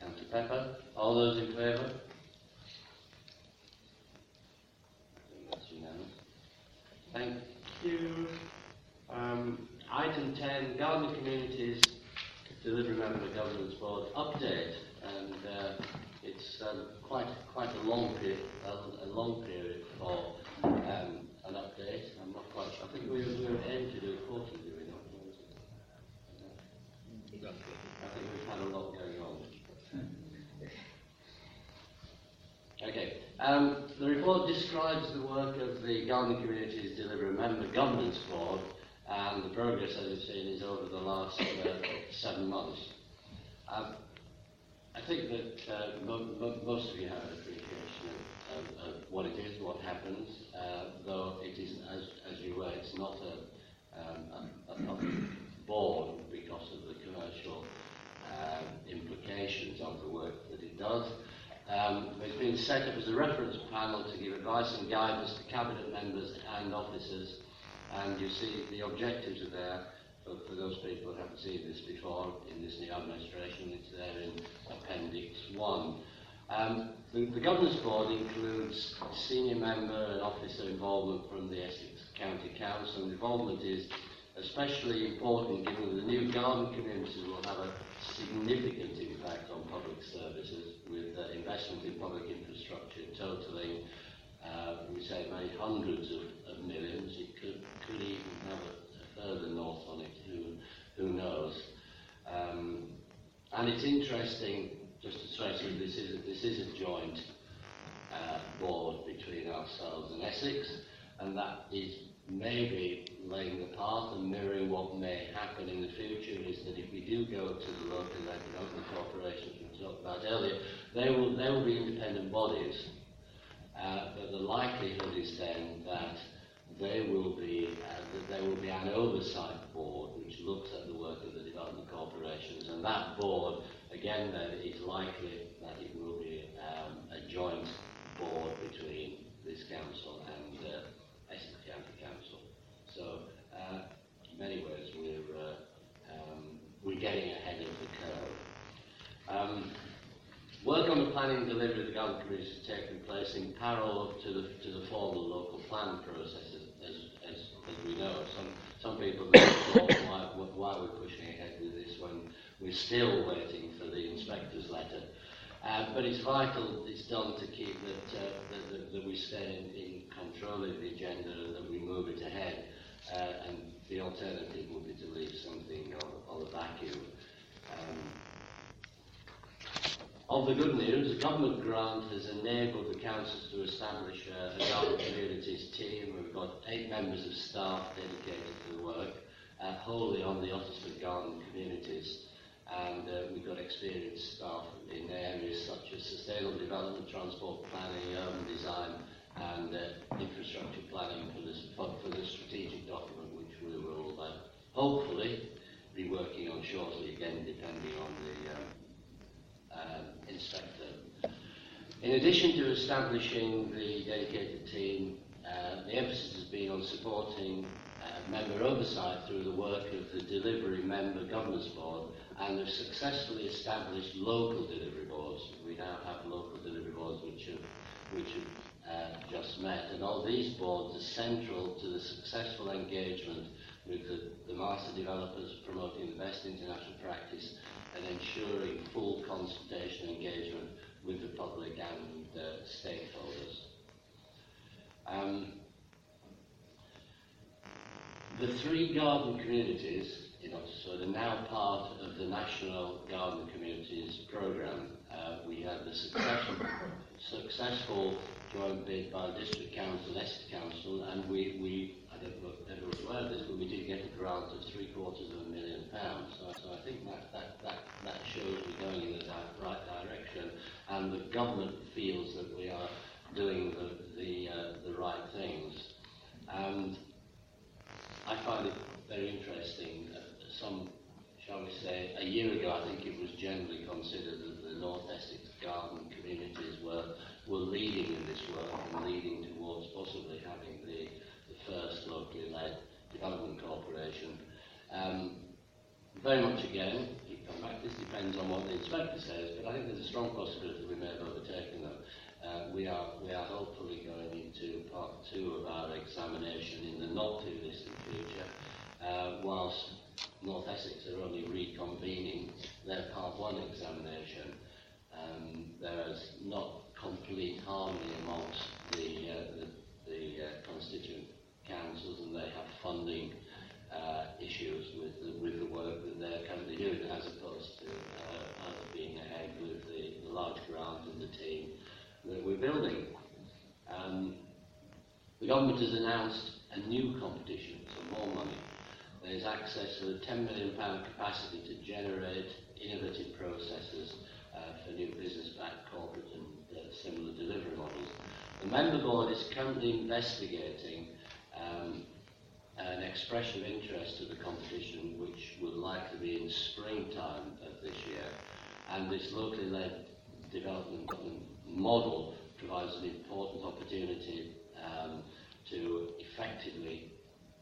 Councillor Pepper. All those in favour? That's unanimous. Thank you. Um, item 10, Garden Communities Delivery Member Governance Board update. And uh, it's um, quite quite a long period, a, long period for um, an update. I'm not quite sure. I think we, we were aimed to do it quarterly, do we not? I think we've had a lot going on. Okay. Um, the report describes the work of the Garden Communities Delivery Member Governance Board, and the progress, as you've seen, is over the last uh, seven months. Um, I think that uh, mo- mo- most of you have an appreciation of, of, of what it is, what happens, uh, though it is, as, as you were, it's not a, um, a, a public board because of the commercial um, implications of the work that it does. Um, it's been set up as a reference panel to give advice and guidance to cabinet members and officers, and you see the objectives are there. For, for those people who haven't seen this before in this new administration, it's there in Appendix 1. Um, the, the Governance Board includes senior member and officer involvement from the Essex County Council. And involvement is especially important given the new garden communities will have a significant impact on public services with uh, investment in public infrastructure totaling, uh, we say, many hundreds of, of millions. It could, could even have a further north on it, who, who knows. Um, and it's interesting, just to stress that this is a, this is a joint uh, board between ourselves and Essex, and that is maybe laying the path and mirroring what may happen in the future is that if we do go to the local local corporations we talked about earlier, they will they will be independent bodies, uh, but the likelihood is then that they will be uh, there will be an oversight board which looks at the work of the development corporations, and that board again then is likely that it will be um, a joint board between this council and uh, Essex County Council. So uh, in many ways we're uh, um, we're getting ahead of the curve. Um, work on the planning delivery of the government is taking place in parallel to the, to the formal local plan process, as, as, as, as we know. Some, some people thought, why, why we're pushing ahead with this when we're still waiting for the inspector's letter. Uh, but it's vital it's done to keep that, uh, that, that, that we stay in, in control of the agenda and that we move it ahead. Uh, and the alternative would be to leave something on, on the vacuum. Um, of the good news, the government grant has enabled the councils to establish a, a garden communities team. We've got eight members of staff dedicated to the work, uh, wholly on the Uttlesford Garden communities. And uh, we've got experienced staff in areas such as sustainable development, transport planning, urban design, and uh, infrastructure planning for, this, for, for the strategic document which we will uh, hopefully be working on shortly, again depending on the um, inspector. In addition to establishing the dedicated team, uh, the emphasis has been on supporting uh, member oversight through the work of the Delivery Member Governance Board and have successfully established local delivery boards. We now have local delivery boards which have, which have uh, just met and all these boards are central to the successful engagement with the, the master developers promoting the best international practice and ensuring full consultation engagement with the public and stakeholders. Um, the three garden communities in Uttlesford are now part of the National Garden Communities Programme. Uh, we had the successful, successful joint bid by District Council, Leicester Council, and we, we But we did get a grant of three quarters of a million pounds. So, so I think that, that, that, that shows we're going in the di- right direction, and the government feels that we are doing the, the, uh, the right things. And I find it very interesting. Uh, some, shall we say, a year ago, I think it was generally considered that the North Essex garden communities were, were leading in this work and leading towards possibly having the first locally led development corporation. Um, very much again, back, this depends on what the inspector says, but I think there's a strong possibility we may have overtaken them. Uh, we are we are hopefully going into part two of our examination in the not too distant future. Uh, whilst North Essex are only reconvening their part one examination, um, there is not complete harmony amongst the uh, the, the uh, constituent councils, and they have funding uh, issues with the, with the work that they're currently doing, as opposed to uh, either being ahead with the, the large grant and the team that we're building. Um, the government has announced a new competition, so more money. There's access to a £10 million capacity to generate innovative processes uh, for new business-backed corporate and uh, similar delivery models. The member board is currently investigating um, an expression of interest to the competition, which will likely be in springtime of this year. And this locally led development model provides an important opportunity um, to effectively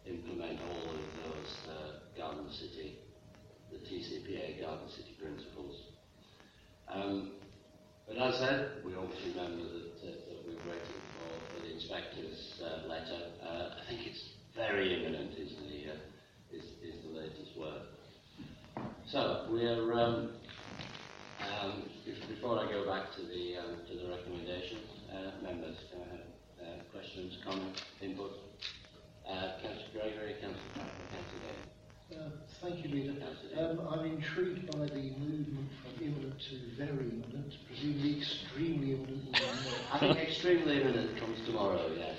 implement all of those uh, Garden City, the TCPA Garden City principles. Um, but as I said, we always remember that, uh, that we're waiting inspector's uh, letter. Uh, I think it's very imminent, is the, uh, is, is the latest word. So we're um, um, before I go back to the um, to the recommendations, uh, members, can I have uh, questions, comments, input? Uh, Councillor Gregory, Councillor Councillor Gay. Uh, thank you, Leader. Um, I'm intrigued by the movement from imminent to very imminent, presumably extremely imminent. I think extremely imminent comes tomorrow, yes.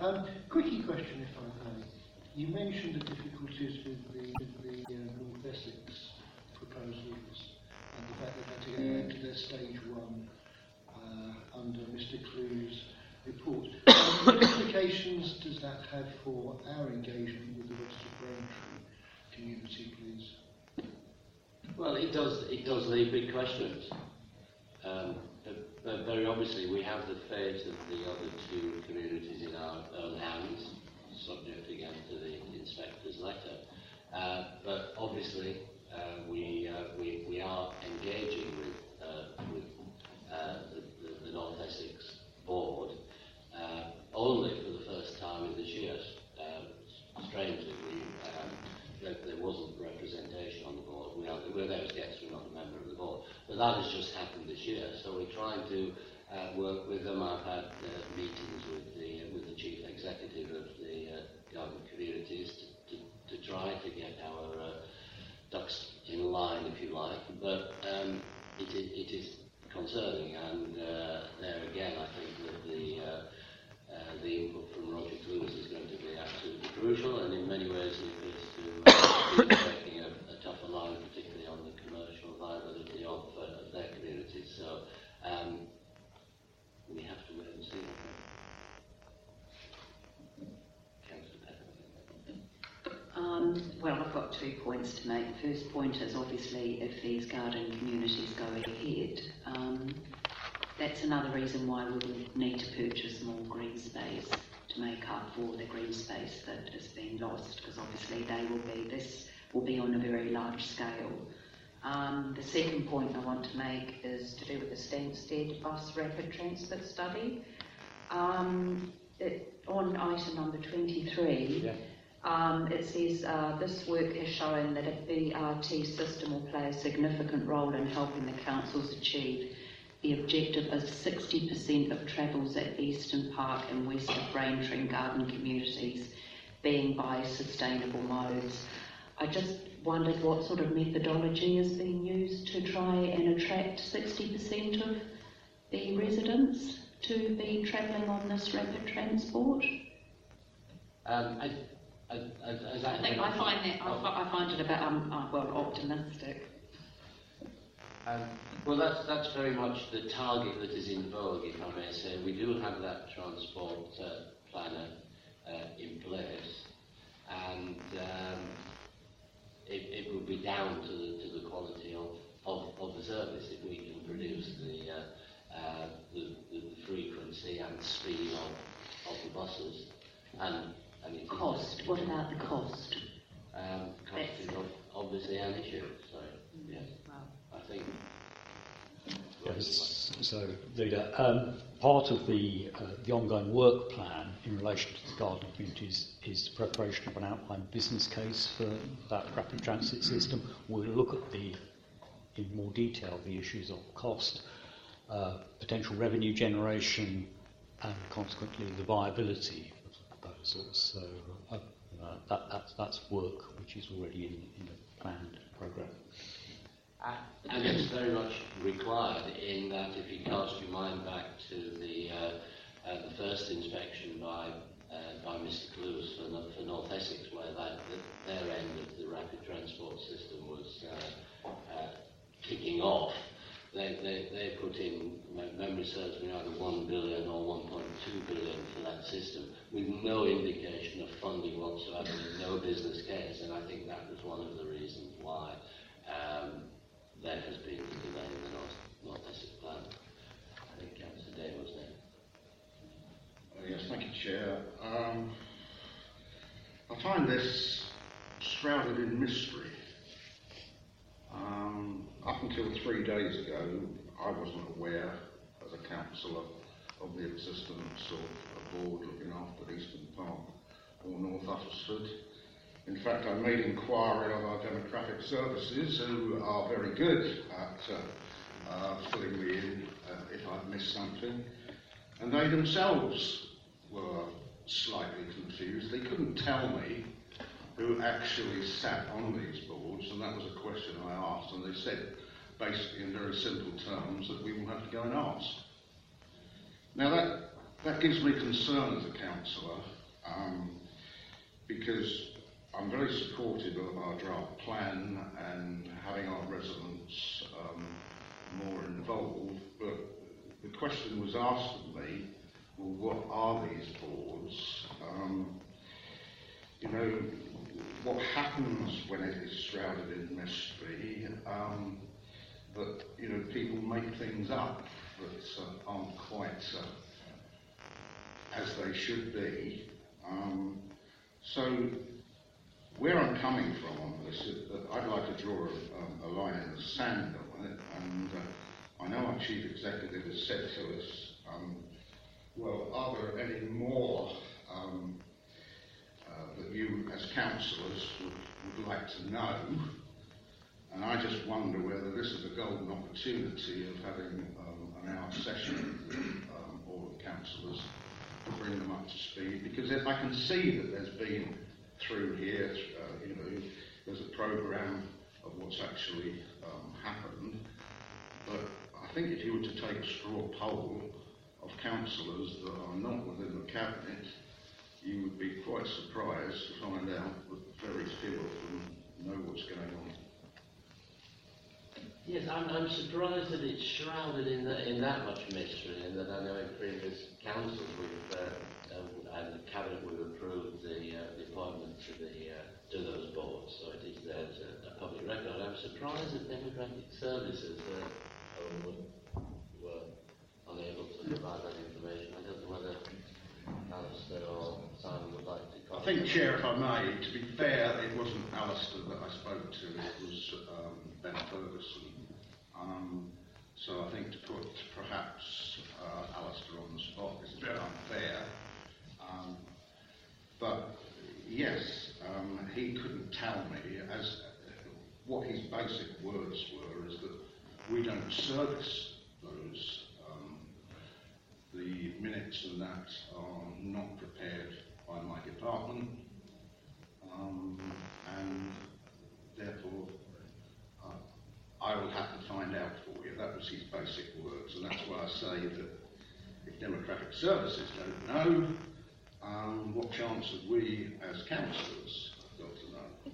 Um, quickie question, if I may. You mentioned the difficulties with the, with the uh, North Essex proposals and the fact that they had to go back to their stage one uh, under Mr. Clews' report. Um, what implications does that have for our engagement with the rest of community, please? Well, it does. It does leave big questions. Um, but, very obviously, we have the fate of the other two communities in our own hands, subject again to the inspector's letter. Uh, but obviously, uh, we, uh, we we are engaging with uh, with North Essex board, uh, only for the first time in this year. Uh, strangely, we, um, there, there wasn't representation on the board. We are, we're there as guests, we're not a member of the board. That has just happened this year, so we're trying to uh, work with them. I've had uh, meetings with the, uh, with the chief executive of the uh, garden communities to, to, to try to get our uh, ducks in line, if you like. But um, it, is, it is concerning, and uh, there again, I think that the uh, uh, the input from Roger Clews is going to be absolutely crucial, and in many ways he appears to uh, be taking a, a tougher line, particularly on the commercial viability of, uh, of their communities. So um, we have to wait and see. Um, well, I've got two points to make. First point is obviously if these garden communities go ahead, um, that's another reason why we will need to purchase more green space to make up for the green space that has been lost, because obviously they will be, this will be on a very large scale. Um, the second point I want to make is to do with the Stansted bus rapid transit study. Um, it, on item number 23, Yeah. um, it says uh, this work has shown that a BRT system will play a significant role in helping the councils achieve the objective of 60% of travels at Easton Park and west of Braintree and Garden communities being by sustainable modes. I just wondered what sort of methodology is being used to try and attract 60% of the residents to be travelling on this rapid transport. Um, I, I, I, as I think I find that I, I find it about um, uh, well optimistic. Um, well, that's, that's very much the target that is in vogue, if I may say. We do have that transport uh, planner uh, in place, and um, it, it will be down to the, to the quality of, of, of the service if we can produce the, uh, uh, the, the frequency and speed of, of the buses. And, and it Cost. What about the cost? Um, cost is obviously an issue, so, yes. I think Yes, so, Leader, um, part of the, uh, the ongoing work plan in relation to the garden communities is the preparation of an outline business case for that rapid transit system. We'll look at the, in more detail, the issues of cost, uh, potential revenue generation, and consequently the viability of the proposals. So uh, that, that's, that's work which is already in, in the planned programme. And it's very much required in that if you cast your mind back to the, uh, uh, the first inspection by, uh, by Mr. Clews for, for North Essex, where that, their end of the rapid transport system was uh, uh, kicking off, they, they, they put in, memory serves me, either 1 billion or 1.2 billion for that system, with no indication of funding whatsoever, no business case, and I think that was one of the reasons why um, there has been a in the North, North Essex plan. I think Councillor Day was there. Uh, Yes, thank you, Chair. Um, I find this shrouded in mystery. Um, up until three days ago, I wasn't aware, as a councillor, of the existence of a board looking after Easton Park or North Uttlesford. In fact, I made inquiry of our democratic services, who are very good at uh, uh, filling me in uh, if I've missed something. And they themselves were slightly confused. They couldn't tell me who actually sat on these boards, and that was a question I asked, and they said, basically in very simple terms, that we will have to go and ask. Now that, that gives me concern as a councillor, um, because I'm very supportive of our draft plan and having our residents um, more involved, but the question was asked of me, well, what are these boards? Um, you know, what happens when it is shrouded in mystery? Um, that you know, people make things up that uh, aren't quite uh, as they should be. Um, so, where I'm coming from on this I'd like to draw a, um, a line in the sand on it, and uh, I know our chief executive has said to us Um, well, are there any more um, uh, that you, as councillors, would, would like to know? And I just wonder whether this is a golden opportunity of having um, an hour session with um, all the councillors to bring them up to speed. Because if I can see that there's been through here, uh, you know, there's a programme of what's actually um, happened. But I think if you were to take a straw poll of councillors that are not within the cabinet, you would be quite surprised to find out that very few of them know what's going on. Yes, I'm, I'm surprised that it's shrouded in, the, in that much mystery, and that I know in previous councils we've, uh, and the cabinet we've the, uh, the appointment to the uh, to those boards, so it is there as a, a public record. I'm surprised that Democratic Services uh, were, unable to provide that information. I don't know whether Alistair or Simon would like to I think, Chair, if I may, to be fair, it wasn't Alistair that I spoke to, it was um, Ben Ferguson. Um, so I think to put perhaps uh, Alistair on the spot is a bit unfair. Um, but yes, um, he couldn't tell me as what his basic words were is that we don't service those. Um, the minutes and that are not prepared by my department, um, and therefore uh, I will have to find out for you. That was his basic words, and that's why I say that if Democratic Services don't know, what chance have we as councillors got to know?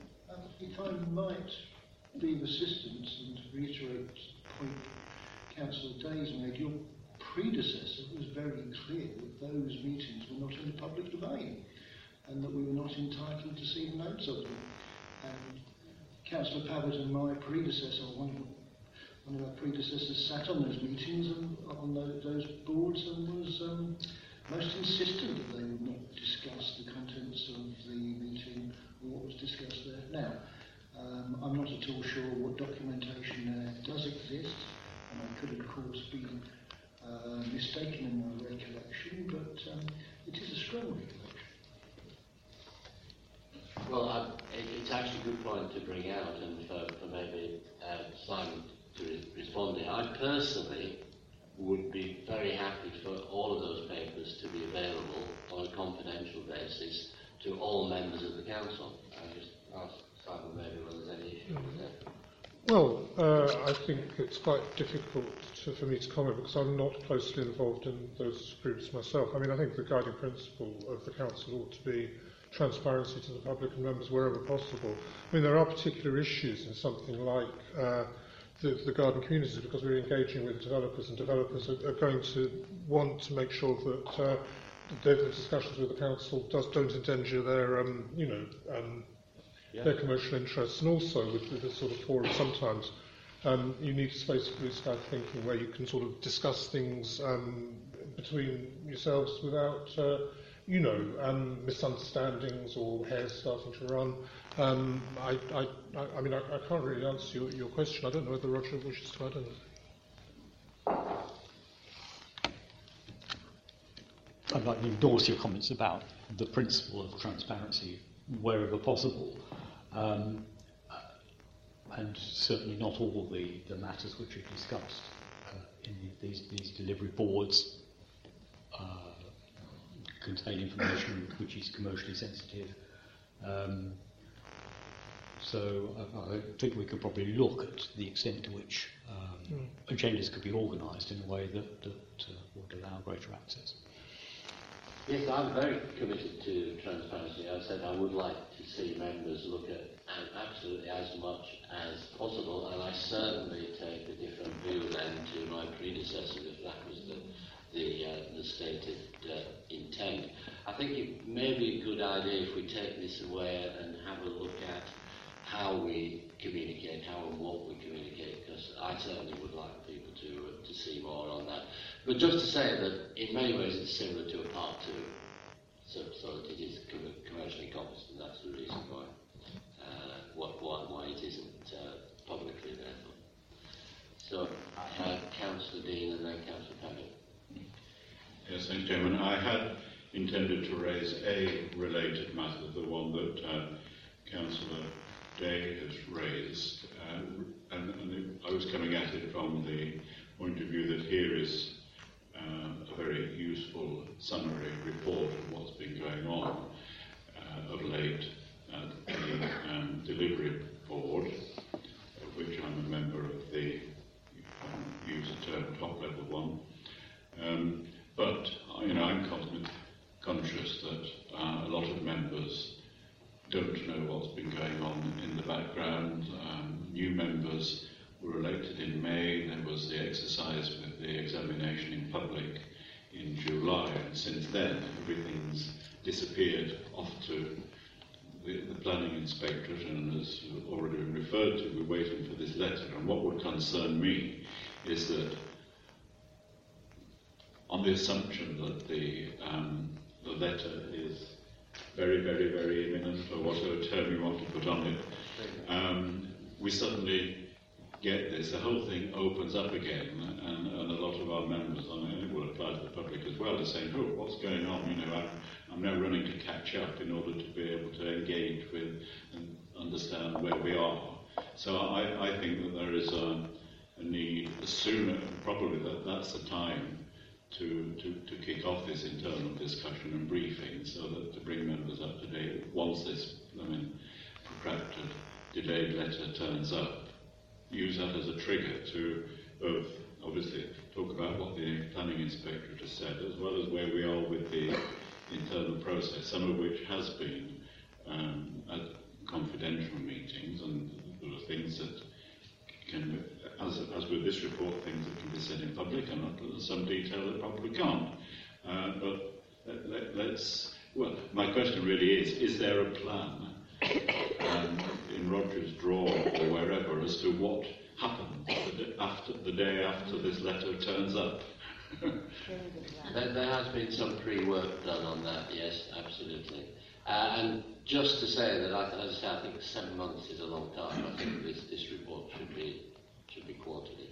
If I might of assistance and reiterate the point Councillor Days made, your predecessor was very clear that those meetings were not in the public domain and that we were not entitled to see notes of them. And Councillor Pavitt and my predecessor, one of, one of our predecessors, sat on those meetings and on tho- those boards and was um, most insistent that they would not discuss the contents of the meeting or what was discussed there. Now, um, I'm not at all sure what documentation there does exist, and I could, of course, be uh, mistaken in my recollection, but um, it is a strong recollection. Well, I, it, it's actually a good point to bring out, and for, for maybe uh, Simon to re- respond here. I personally would be very happy for all of those papers to be available on a confidential basis to all members of the council. I just ask Simon maybe whether there's any issue with that. Well, uh, I think it's quite difficult to, for me to comment because I'm not closely involved in those groups myself. I mean, I think the guiding principle of the council ought to be transparency to the public and members wherever possible. I mean, there are particular issues in something like uh, the, the garden communities because we're engaging with developers and developers are, are going to want to make sure that uh, the, the discussions with the council does, don't endanger their, um, you know, um, Yeah. their commercial interests, and also with, with this sort of forum sometimes um, you need a space of blue sky thinking where you can sort of discuss things um, between yourselves without, uh, you know, um, misunderstandings or hairs starting to run. Um, I, I, I, mean, I, I can't really answer your, your question. I don't know whether Roger wishes to add anything. I'd like to endorse your comments about the principle of transparency wherever possible. Um, and certainly not all the, the matters which are discussed uh, in the, these, these delivery boards uh, contain information which is commercially sensitive. Um, so I, I think we could probably look at the extent to which um, Mm. agendas could be organised in a way that, that uh, would allow greater access. Yes, I'm very committed to transparency. I said I would like to see members look at a- absolutely as much as possible, and I certainly take a different view than to my predecessor if that was the the, uh, the stated uh, intent. I think it may be a good idea if we take this away and have a look at how we communicate, how and what we communicate, because I certainly would like people to uh, to see more on that. But just to say that in many ways it's similar to a part two, so, so that it is com- commercially competent. That's the reason why, uh, what, why, why it isn't uh, publicly available. So, uh, Councillor Dean and then Councillor Pavitt. Yes, thanks, Chairman. I had intended to raise a related matter, the one that uh, Councillor Has raised, uh, and, and I was coming at it from the point of view that here is uh, a very useful summary report of what's been going on uh, of late at the um, delivery board, of which I'm a member of the, um, use the term top level one. Um, but you know, I'm con- conscious that uh, a lot of members don't know what's been going on in the background. Um, new members were elected in May. There was the exercise with the examination in public in July, and since then everything's disappeared off to the, the planning inspectorate, and as already referred to, we're waiting for this letter. And what would concern me is that on the assumption that the, um, the letter is very, very, very imminent, or whatever term you want to put on it, um, we suddenly get this, the whole thing opens up again, and, and a lot of our members, and it will apply to the public as well, are saying, oh, what's going on? You know, I'm, I'm now running to catch up in order to be able to engage with and understand where we are. So I, I think that there is a, a need, sooner, probably that that's the time to, to, to kick off this internal discussion and briefing so that to bring members up to date once this, I mean, protracted, delayed letter turns up. Use that as a trigger to both obviously talk about what the planning inspectorate has said as well as where we are with the internal process, some of which has been um, at confidential meetings and there are things that can, as, as with this report, things that can be said in public and some detail that probably can't. Uh, but let, let, let's, well, my question really is, is there a plan um, in Roger's drawer or wherever as to what happens the, after, the day after this letter turns up? there, there has been some pre-work done on that, yes, absolutely. Uh, and just to say that, I, as I say, I think seven months is a long time. I think this, this report should be should be quarterly.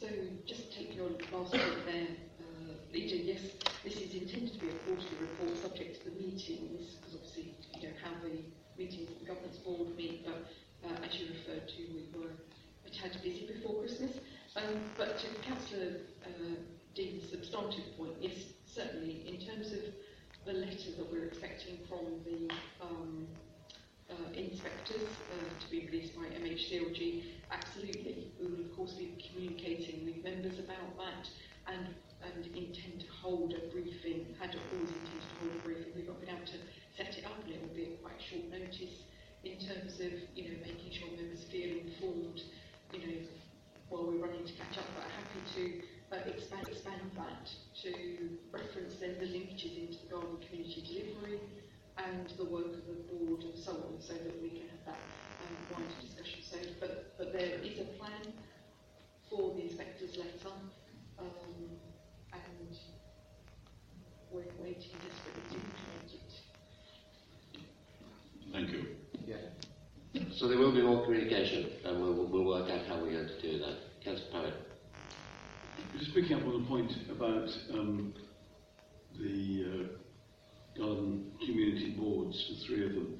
So, just take your last point there, uh. Yes, this is intended to be a quarterly report subject to the meetings, because obviously you don't have the meetings at the governance board meet, but uh, as you referred to, we were a tad busy before Christmas. Um, but to Councillor uh, Dean's substantive point, yes, certainly in terms of the letter that we're expecting from the um, uh, inspectors uh, to be released by MHCLG, absolutely. We will, of course, be communicating with members about that and, and intend to hold a briefing, had always intended to hold a briefing. We've not been able to set it up and it will be at quite short notice in terms of, you know, making sure members feel informed, you know, while we're running to catch up, but happy to uh, expand, expand that to reference then the linkages into the garden community delivery and the work of the board and so on, so that we can have that um, wider discussion. So, but, but there is a plan for the inspector's later, um, and we're waiting desperately to implement it. Thank you. Yeah. So there will be more communication, and we'll, we'll work out how we're going to do that. Councillor Pavitt. Just picking up on the point about um, the uh, garden community boards, the three of them,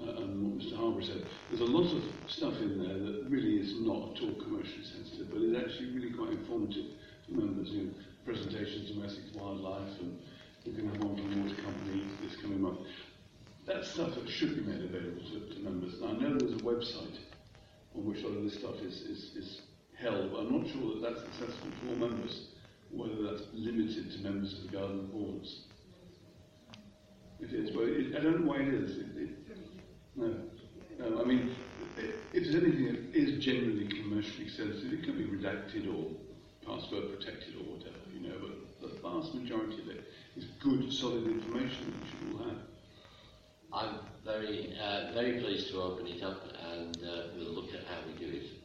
uh, and what Mr Harbour said, there's a lot of stuff in there that really is not at all commercially sensitive, but is actually really quite informative to members. You know, presentations Essex wildlife, and we're going to have one from the water company this coming month. That's stuff that should be made available to, to members. And I know there's a website on which a lot of this stuff is, is, is held, but I'm not sure that that's accessible to all members, whether that's limited to members of the garden boards. It is, but it, I don't know why it is. It, it, no. I mean, if there's anything that is generally commercially sensitive, it could be redacted or password protected or whatever, you know, but the vast majority of it is good, solid information that should all have. I'm very, uh, very pleased to open it up and uh, we'll look at how we do it.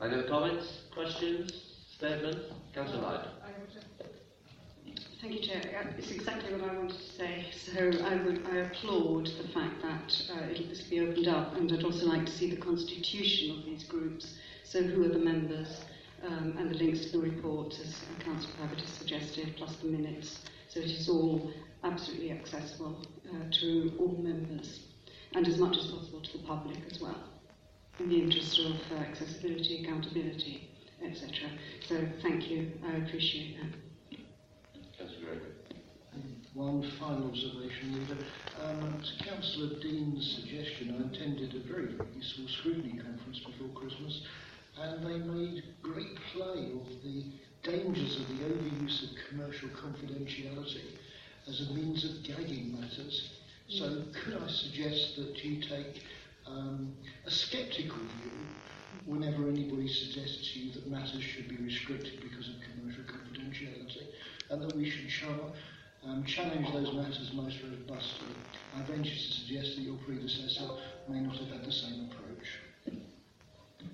Any other comments, questions, statements? Councillor Hyde. Thank you, Chair. It's exactly what I wanted to say. So I would I applaud the fact that uh, it'll this be opened up, and I'd also like to see the constitution of these groups. So who are the members, um, and the links to the report, as Councillor Pavitt has suggested, plus the minutes, so it is all absolutely accessible uh, to all members, and as much as possible to the public as well, in the interest of uh, accessibility, accountability, etc. So thank you. I appreciate that. Councillor Gregory. One final observation, Leader. Um, to Councillor Dean's suggestion, I attended a very, very useful scrutiny conference before Christmas, and they made great play of the dangers of the overuse of commercial confidentiality as a means of gagging matters. So could I suggest that you take um, a sceptical view whenever anybody suggests to you that matters should be restricted because of commercial confidentiality, and that we should um, challenge those matters most robustly. I venture to suggest that your predecessor may not have had the same approach.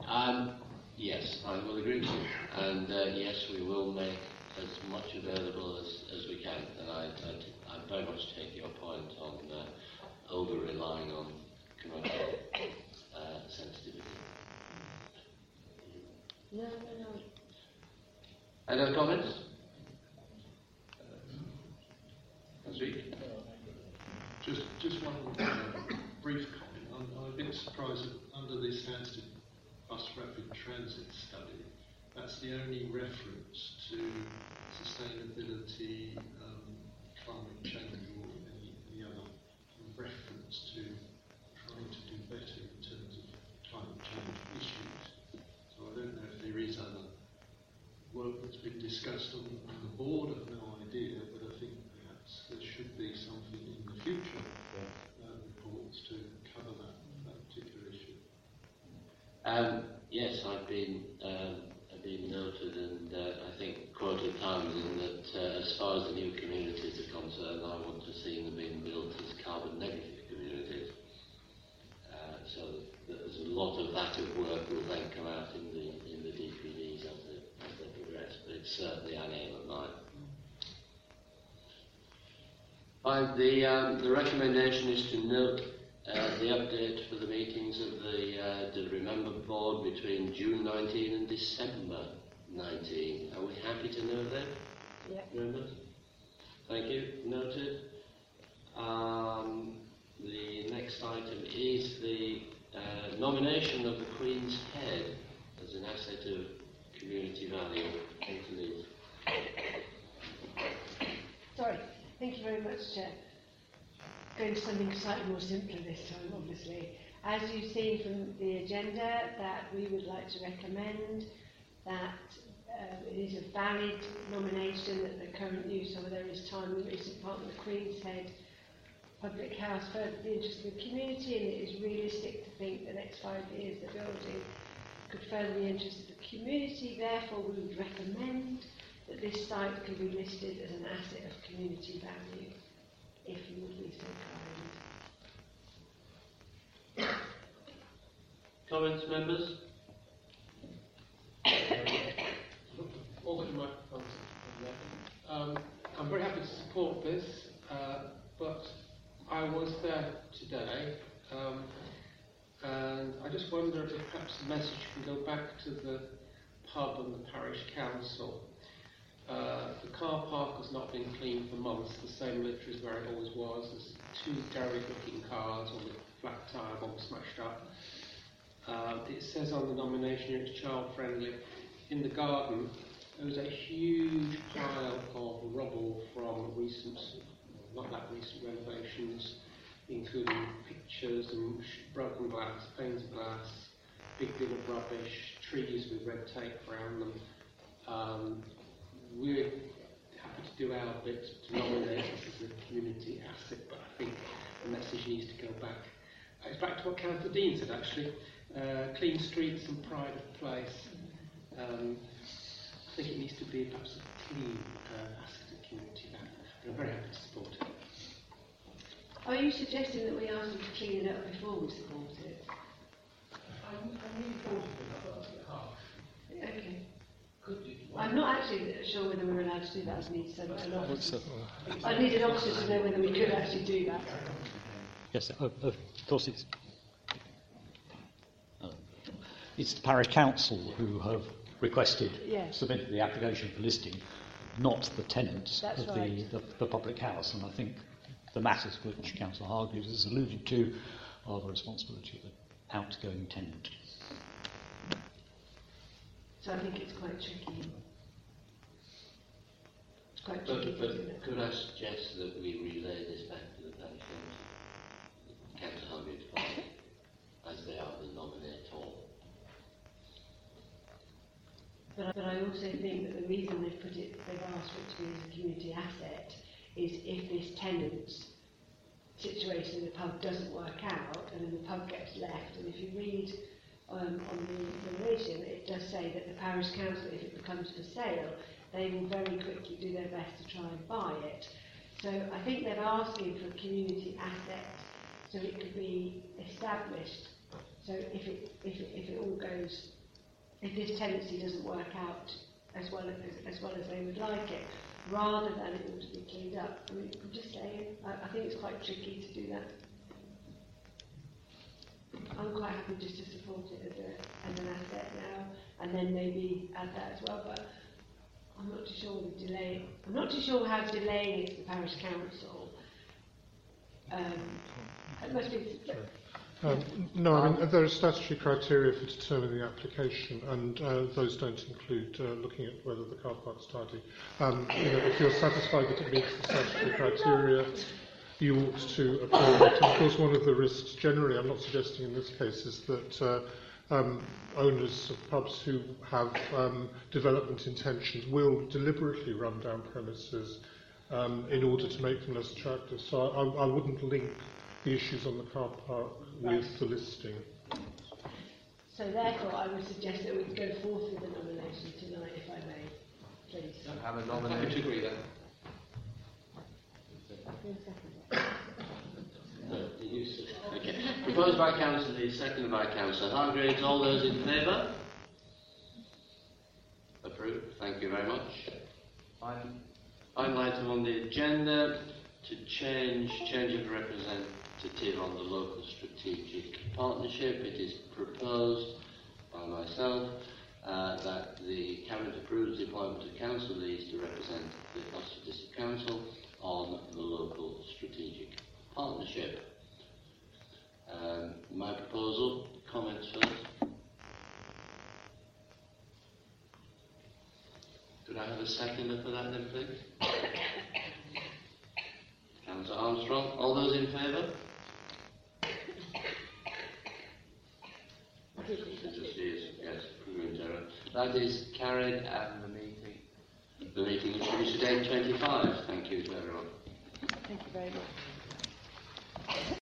Um, yes, I will agree with you. And uh, yes, we will make as much available as, as we can. And I, I, I very much take your point on uh, over relying on uh, sensitivity. No, no, no. Any other comments? Councillor Just, just one uh, brief comment. I'm, I'm a bit surprised that under this Stansted Bus Rapid Transit Study, that's the only reference to sustainability, um, climate change, or any, any other reference to trying better in terms of climate change issues. So I don't know if there is other work that's been discussed on, on the board. I've no idea, but I think perhaps there should be something in the future uh, reports to cover that, that particular issue. Um, yes, I've been, um, I've been noted and uh, I think quoted times in that uh, as far as the new communities are concerned, I want to see them being built as carbon negative communities. So there's a lot of that of work will then come out in the in the DPDs as they, as they progress, but it's certainly an aim of mine. Fine, the, um, the recommendation is to note uh, the update for the meetings of the, uh, the Remember Board between June 19 and December 19. Are we happy to note that? Yeah. Members? Thank you. Noted. Um, the next item is the uh, nomination of the Queen's Head as an asset of community value. Anthony. Sorry. Thank you very much, Chair. Going to something slightly more simpler this time, obviously. As you've seen from the agenda, that we would like to recommend that um, it is a valid nomination that the current use, although there is time in recent part of the Queen's Head public house for the interest of the community and it is realistic to think the next five years the building could further the interest of the community. Therefore, we would recommend that this site can be listed as an asset of community value, if you would be so kind. Comments, members? All good microphones. Um, I'm very happy to support this, uh, but I was there today, um, and I just wonder if perhaps the message can go back to the pub and the parish council. Uh, the car park has not been cleaned for months, the same litter is where it always was. There's two garage looking cars, all with flat tyre, one smashed up. Uh, it says on the nomination it's child friendly. In the garden, there was a huge pile of rubble from recent, not that recent renovations, including pictures and broken glass, panes of glass, big deal of rubbish, trees with red tape around them. Um, we're happy to do our bit to nominate this as a community asset, but I think the message needs to go back. Uh, It's back to what Councillor Dean said actually. Uh, clean streets and pride of place. Um, I think it needs to be perhaps a clean uh, asset of community I'm very happy to support it. Are you suggesting that we ask them to clean it up before we support it? I, I really thought of it, I thought it was a bit harsh. Okay. Could you? I I'm not actually sure whether we're allowed to do that. I need some, an What's officer. that? I need an officer to know whether we could actually do that. Yes, of, of course it's. uh, It's the parish council who have requested, Yes. submitted the application for listing, not the tenant That's of right. the, the, the public house. And I think the matters which Councillor Hargreaves has alluded to are the responsibility of the outgoing tenant. So I think it's quite tricky. It's quite But, tricky. but could I suggest that we relay this back to the parish council? Council Hargreaves, as they are the nominator. But, I- but I also think that the reason they've put it, they've asked for it to be as a community asset is if this tenant's situation in the pub doesn't work out and then the pub gets left. And if you read um, on the narration, it does say that the parish council, if it becomes for sale, they will very quickly do their best to try and buy it. So I think they're asking for a community asset so it could be established. So if it, if it, if it all goes if this tenancy doesn't work out as well as, as well as they would like it, rather than it all to be cleaned up. I mean, I'm just saying, I, I think it's quite tricky to do that. I'm quite happy just to support it as, a, as an asset now, and then maybe add that as well, but I'm not too sure the delay, I'm not too sure how delaying it's the parish council. Um, it must be, Um, no, I mean, there are statutory criteria for determining the application, and uh, those don't include uh, looking at whether the car park's tidy. Um, you know, if you're satisfied that it meets the statutory criteria, you ought to approve it. Of course, one of the risks generally, I'm not suggesting in this case, is that uh, um, owners of pubs who have um, development intentions will deliberately run down premises um, in order to make them less attractive. So I, I wouldn't link the issues on the car park with the listing. so therefore I would suggest that we go forth with the nomination tonight, if I may, please. I have a Happy nomination. to agree then. No, the use of- Okay. Proposed by Councillor Lee, seconded by Councillor Hargreaves. All those in favour? Approved. Thank you very much. Item Final item on the agenda to change change of representative on the local strategic partnership. It is proposed by myself uh, that the cabinet approves the appointment of council leads to represent the Uttlesford District Council on the local strategic partnership. Um, my proposal, comments first. Could I have a seconder for that then, please? Councillor Armstrong, all those in favour? That is carried and the meeting. The meeting is finished at 8.25. Thank you to everyone. Thank you very much.